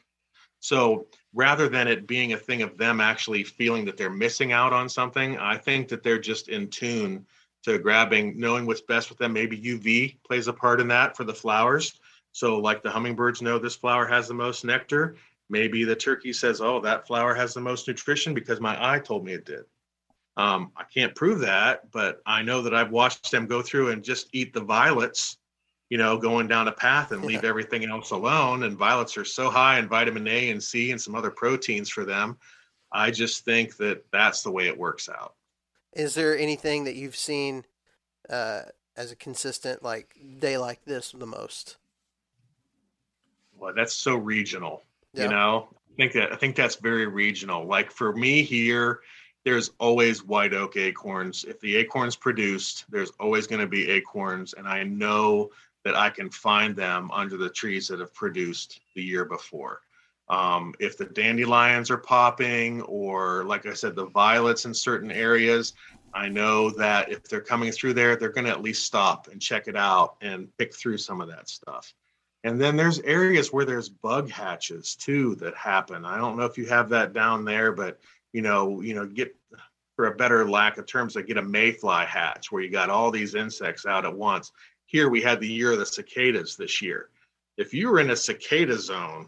so rather than it being a thing of them actually feeling that they're missing out on something i think that they're just in tune to grabbing knowing what's best with them maybe uv plays a part in that for the flowers so like the hummingbirds know this flower has the most nectar maybe the turkey says oh that flower has the most nutrition because my eye told me it did um, i can't prove that but i know that i've watched them go through and just eat the violets you know, going down a path and leave everything else alone. And violets are so high in vitamin A and C and some other proteins for them. I just think that that's the way it works out. Is there anything that you've seen uh, as a consistent like day like this the most? Well, that's so regional. Yeah. You know, I think that I think that's very regional. Like for me here, there's always white oak acorns. If the acorns produced, there's always going to be acorns, and I know that I can find them under the trees that have produced the year before. Um, if the dandelions are popping, or like I said, the violets in certain areas, I know that if they're coming through there, they're going to at least stop and check it out and pick through some of that stuff. And then there's areas where there's bug hatches too that happen. I don't know if you have that down there, but you know, you know, get for a better lack of terms, I get a mayfly hatch where you got all these insects out at once. Here we had the year of the cicadas this year. If you were in a cicada zone,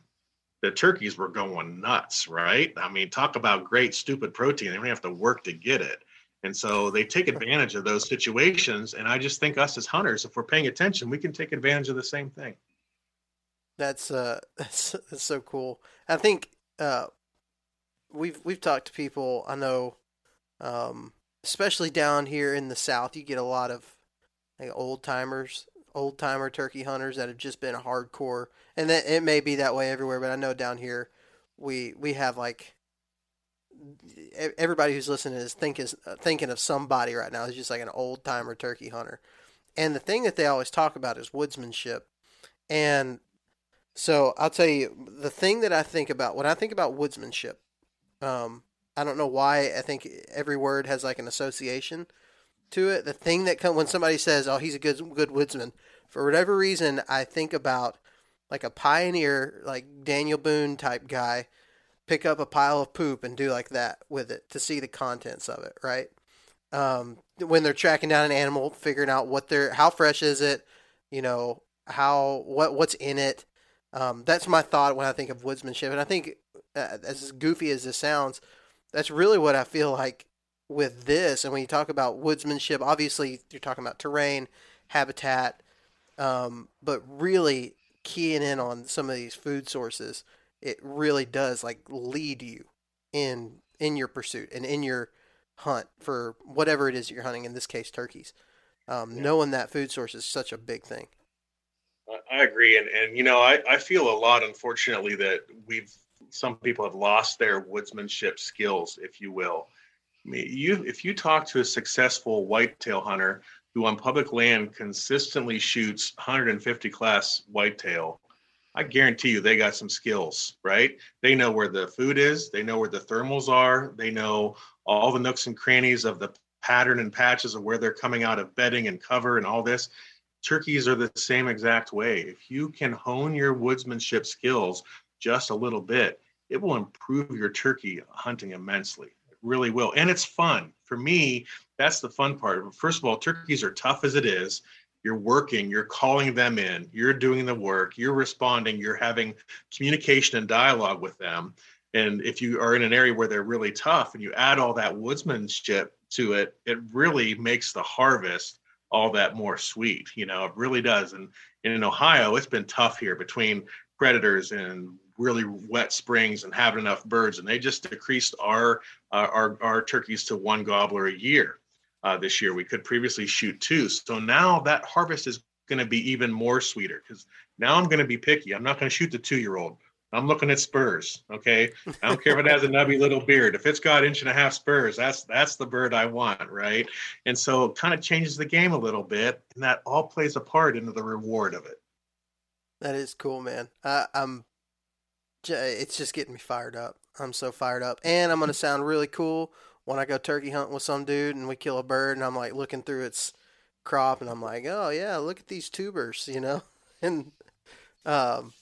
the turkeys were going nuts, right? I mean, talk about great stupid protein. They don't have to work to get it. And so they take advantage of those situations. And I just think us as hunters, if we're paying attention, we can take advantage of the same thing. That's uh, <laughs> that's, that's so cool. I think uh, we've we've talked to people. I know, um, especially down here in the South, you get a lot of like old timers, old timer turkey hunters that have just been hardcore, and that it may be that way everywhere. But I know down here, we we have like everybody who's listening is thinking uh, thinking of somebody right now who's just like an old timer turkey hunter. And the thing that they always talk about is woodsmanship. And so I'll tell you the thing that I think about when I think about woodsmanship. Um, I don't know why I think every word has like an association to it. The thing that come when somebody says, "Oh, he's a good good woodsman," for whatever reason, I think about like a pioneer, like Daniel Boone type guy pick up a pile of poop and do like that with it to see the contents of it, right? Um, when they're tracking down an animal, figuring out what they're, how fresh is it, you know, how what what's in it. Um, that's my thought when I think of woodsmanship, and I think uh, as goofy as this sounds, that's really what I feel like with this. And when you talk about woodsmanship, obviously you're talking about terrain, habitat, um, but really keying in on some of these food sources it really does like lead you in in your pursuit and in your hunt for whatever it is that you're hunting. In this case, turkeys. Um, yeah. Knowing that food source is such a big thing. I agree, and and you know I I feel a lot, unfortunately, that we've some people have lost their woodsmanship skills, if you will. You if you talk to a successful whitetail hunter who on public land consistently shoots 150 class whitetail I guarantee you they got some skills, right? They know where the food is, they know where the thermals are, they know all the nooks and crannies of the pattern and patches of where they're coming out of bedding and cover and all this. Turkeys are the same exact way. If you can hone your woodsmanship skills just a little bit, it will improve your turkey hunting immensely. Really will. And it's fun. For me, that's the fun part. First of all, turkeys are tough as it is you're working, you're calling them in, you're doing the work, you're responding, you're having communication and dialogue with them. And if you are in an area where they're really tough and you add all that woodsmanship to it, it really makes the harvest all that more sweet. You know, it really does. And, and in Ohio, it's been tough here between predators and really wet springs and having enough birds. And they just decreased our, uh, our, our turkeys to one gobbler a year uh, this year. We could previously shoot two. So now that harvest is going to be even more sweeter because now I'm going to be picky. I'm not going to shoot the two year old. I'm looking at spurs. Okay. I don't care if it has a nubby little beard. If it's got inch and a half spurs, that's that's the bird I want, right? And so it kind of changes the game a little bit, and that all plays a part into the reward of it. That is cool, man. I, I'm. It's just getting me fired up. I'm so fired up, and I'm gonna sound really cool when I go turkey hunting with some dude and we kill a bird and I'm like looking through its crop and I'm like, oh yeah, look at these tubers, you know, <laughs> and um,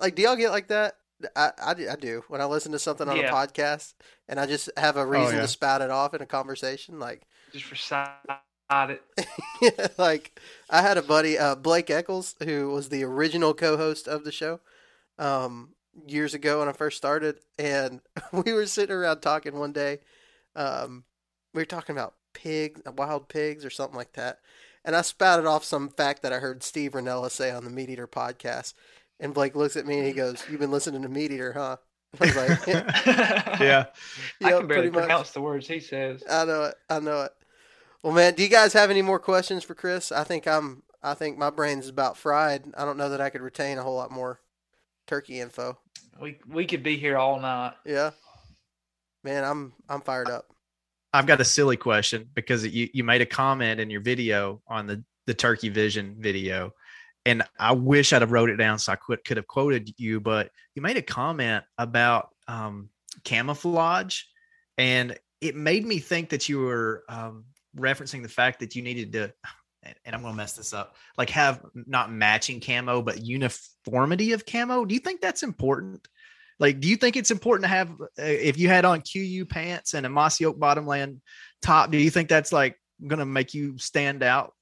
like do y'all get like that? I, I, I do when I listen to something on yeah. a podcast and I just have a oh, reason oh, yeah. to spout it off in a conversation, like just recite it. <laughs> yeah, like I had a buddy, uh, Blake Eccles, who was the original co-host of the show. Um, years ago when I first started, and <laughs> we were sitting around talking one day, um, we were talking about pigs, wild pigs, or something like that. and I spouted off some fact that I heard Steve Rinella say on the Meat Eater podcast. And Blake looks at me and he goes, "You've been listening to Meat Eater, huh?" <laughs> I was like, <laughs> Yeah. I "Yep, can barely pretty much." pronounce the words he says. I know it. I know it. Well, man, do you guys have any more questions for Chris? I think I'm. I think my brain's about fried. I don't know that I could retain a whole lot more turkey info. We we could be here all night. Yeah, man, I'm I'm fired up. I've got a silly question because you, you made a comment in your video on the, the turkey vision video. And I wish I'd have wrote it down so I could, could have quoted you, but you made a comment about um, camouflage. And it made me think that you were um, referencing the fact that you needed to, and I'm going to mess this up, like have not matching camo, but uniformity of camo. Do you think that's important? Like, do you think it's important to have uh, if you had on KUIU pants and a mossy oak bottomland top? Do you think that's like going to make you stand out?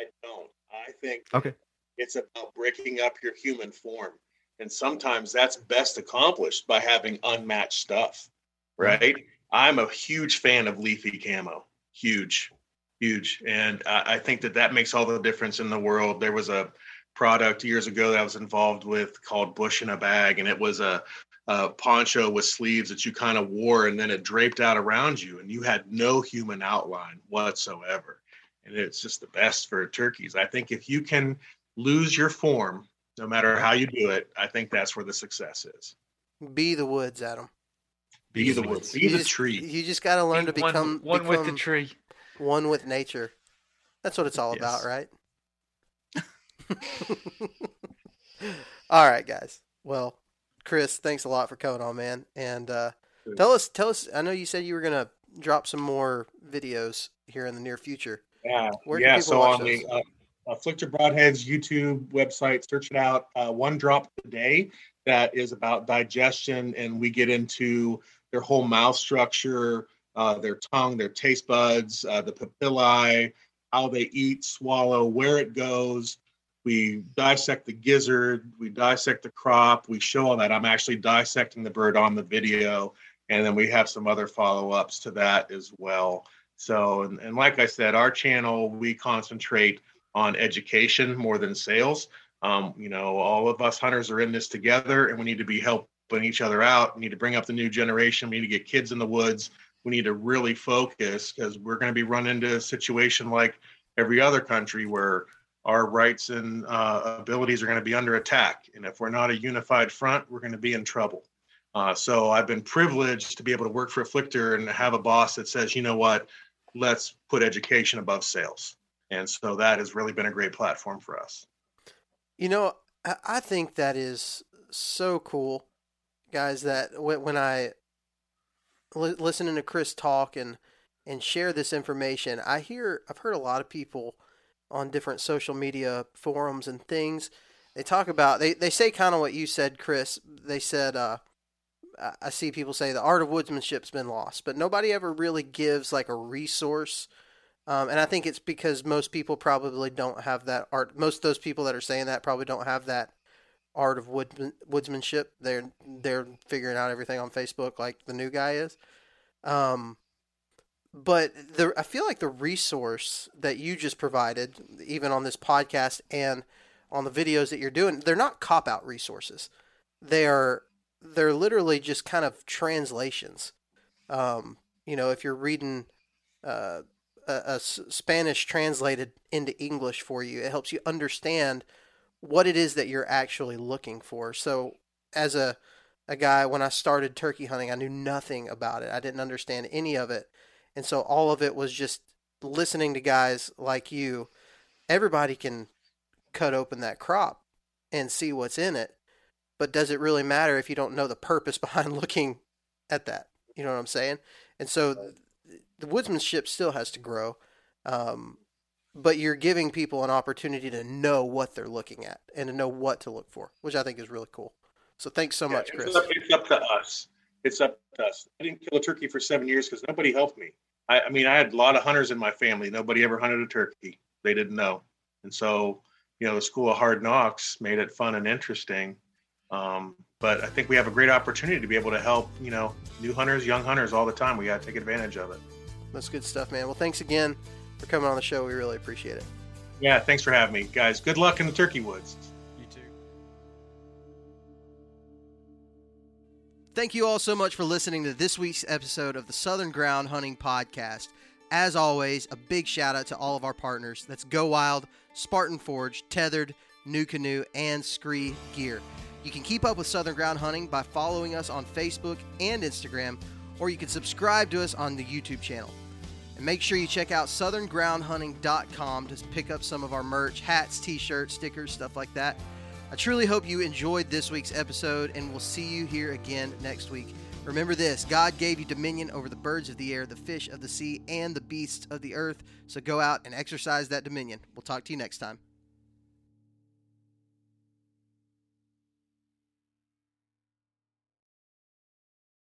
I don't. I think Okay. it's about breaking up your human form. And sometimes that's best accomplished by having unmatched stuff, right? I'm a huge fan of leafy camo, huge, huge. And I, I think that that makes all the difference in the world. There was a product years ago that I was involved with called Bush in a Bag, and it was a, a poncho with sleeves that you kind of wore and then it draped out around you, and you had no human outline whatsoever and it's just the best for turkeys. I think if you can lose your form, no matter how you do it, I think that's where the success is. Be the woods, Adam. Be the woods, be You the just- tree. You just got to learn to Be one- become one, with the tree. One with nature. That's what it's all Yes. about, right? <laughs> all right, guys. Well, Chris, thanks a lot for coming on, man. And uh, tell us, tell us. I know you said you were gonna drop some more videos here in the near future. Yeah, Where yeah. So on the those? uh, Afflictor Broadheads YouTube website, search it out. Uh, one drop today that is about digestion, and we get into their whole mouth structure, uh, their tongue, their taste buds, uh, the papillae, how they eat, swallow, where it goes. We dissect the gizzard, we dissect the crop, we show all that. I'm actually dissecting the bird on the video, and then we have some other follow ups to that as well. So, and, and like I said, our channel, we concentrate on education more than sales. Um, you know, all of us hunters are in this together and we need to be helping each other out. We need to bring up the new generation. We need to get kids in the woods. We need to really focus because we're going to be run into a situation like every other country where our rights and uh, abilities are going to be under attack. And if we're not a unified front, we're going to be in trouble. Uh, so I've been privileged to be able to work for Afflictor and have a boss that says, you know what, let's put education above sales. And so that has really been a great platform for us. You know, I, think that is so cool, guys. That when I li- listening to Chris talk and and share this information, I hear I've heard a lot of people on different social media forums and things. They talk about they they say kind of what you said, Chris. They said uh, I- see people say the art of woodsmanship's been lost, but nobody ever really gives like a resource. Um, and I think it's because most people probably don't have that art. Most of those people that are saying that probably don't have that art of wood, woodsmanship. They're they're figuring out everything on Facebook like the new guy is. Um, but the I feel like the resource that you just provided, even on this podcast and on the videos that you're doing, they're not cop out resources. They are they're literally just kind of translations. Um, you know, if you're reading uh, a, a Spanish translated into English for you, it helps you understand what it is that you're actually looking for. So, as a a guy, when I started turkey hunting, I knew nothing about it. I didn't understand any of it, and so all of it was just listening to guys like you. Everybody can cut open that crop and see what's in it, but does it really matter if you don't know the purpose <laughs> behind looking at that? You know what I'm saying? And so the woodsmanship still has to grow, um, but you're giving people an opportunity to know what they're looking at and to know what to look for, which I think is really cool. So thanks so Yeah, much, it's Chris. up- It's up to us. It's up to us. I didn't kill a turkey for seven years because nobody helped me. I, I mean, I had a lot of hunters in my family. Nobody ever hunted a turkey. They didn't know. And so, you know, the school of hard knocks made it fun and interesting. Um, but I think we have a great opportunity to be able to help, you know, new hunters, young hunters all the time. We got to take advantage of it. That's good stuff, man. Well, thanks again for coming on the show. We really appreciate it. Yeah, thanks for having me, guys. Good luck in the turkey woods. You too. Thank you all so much for listening to this week's episode of the Southern Ground Hunting Podcast. As always, a big shout out to all of our partners. That's Go Wild, Spartan Forge, Tethrd, New Canoe, and Scree Gear. You can keep up with Southern Ground Hunting by following us on Facebook and Instagram, or you can subscribe to us on the YouTube channel. And make sure you check out southerngroundhunting.com to pick up some of our merch hats, t shirts, stickers, stuff like that. I truly hope you enjoyed this week's episode, and we'll see you here again next week. Remember this God gave you dominion over the birds of the air, the fish of the sea, and the beasts of the earth. So go out and exercise that dominion. We'll talk to you next time.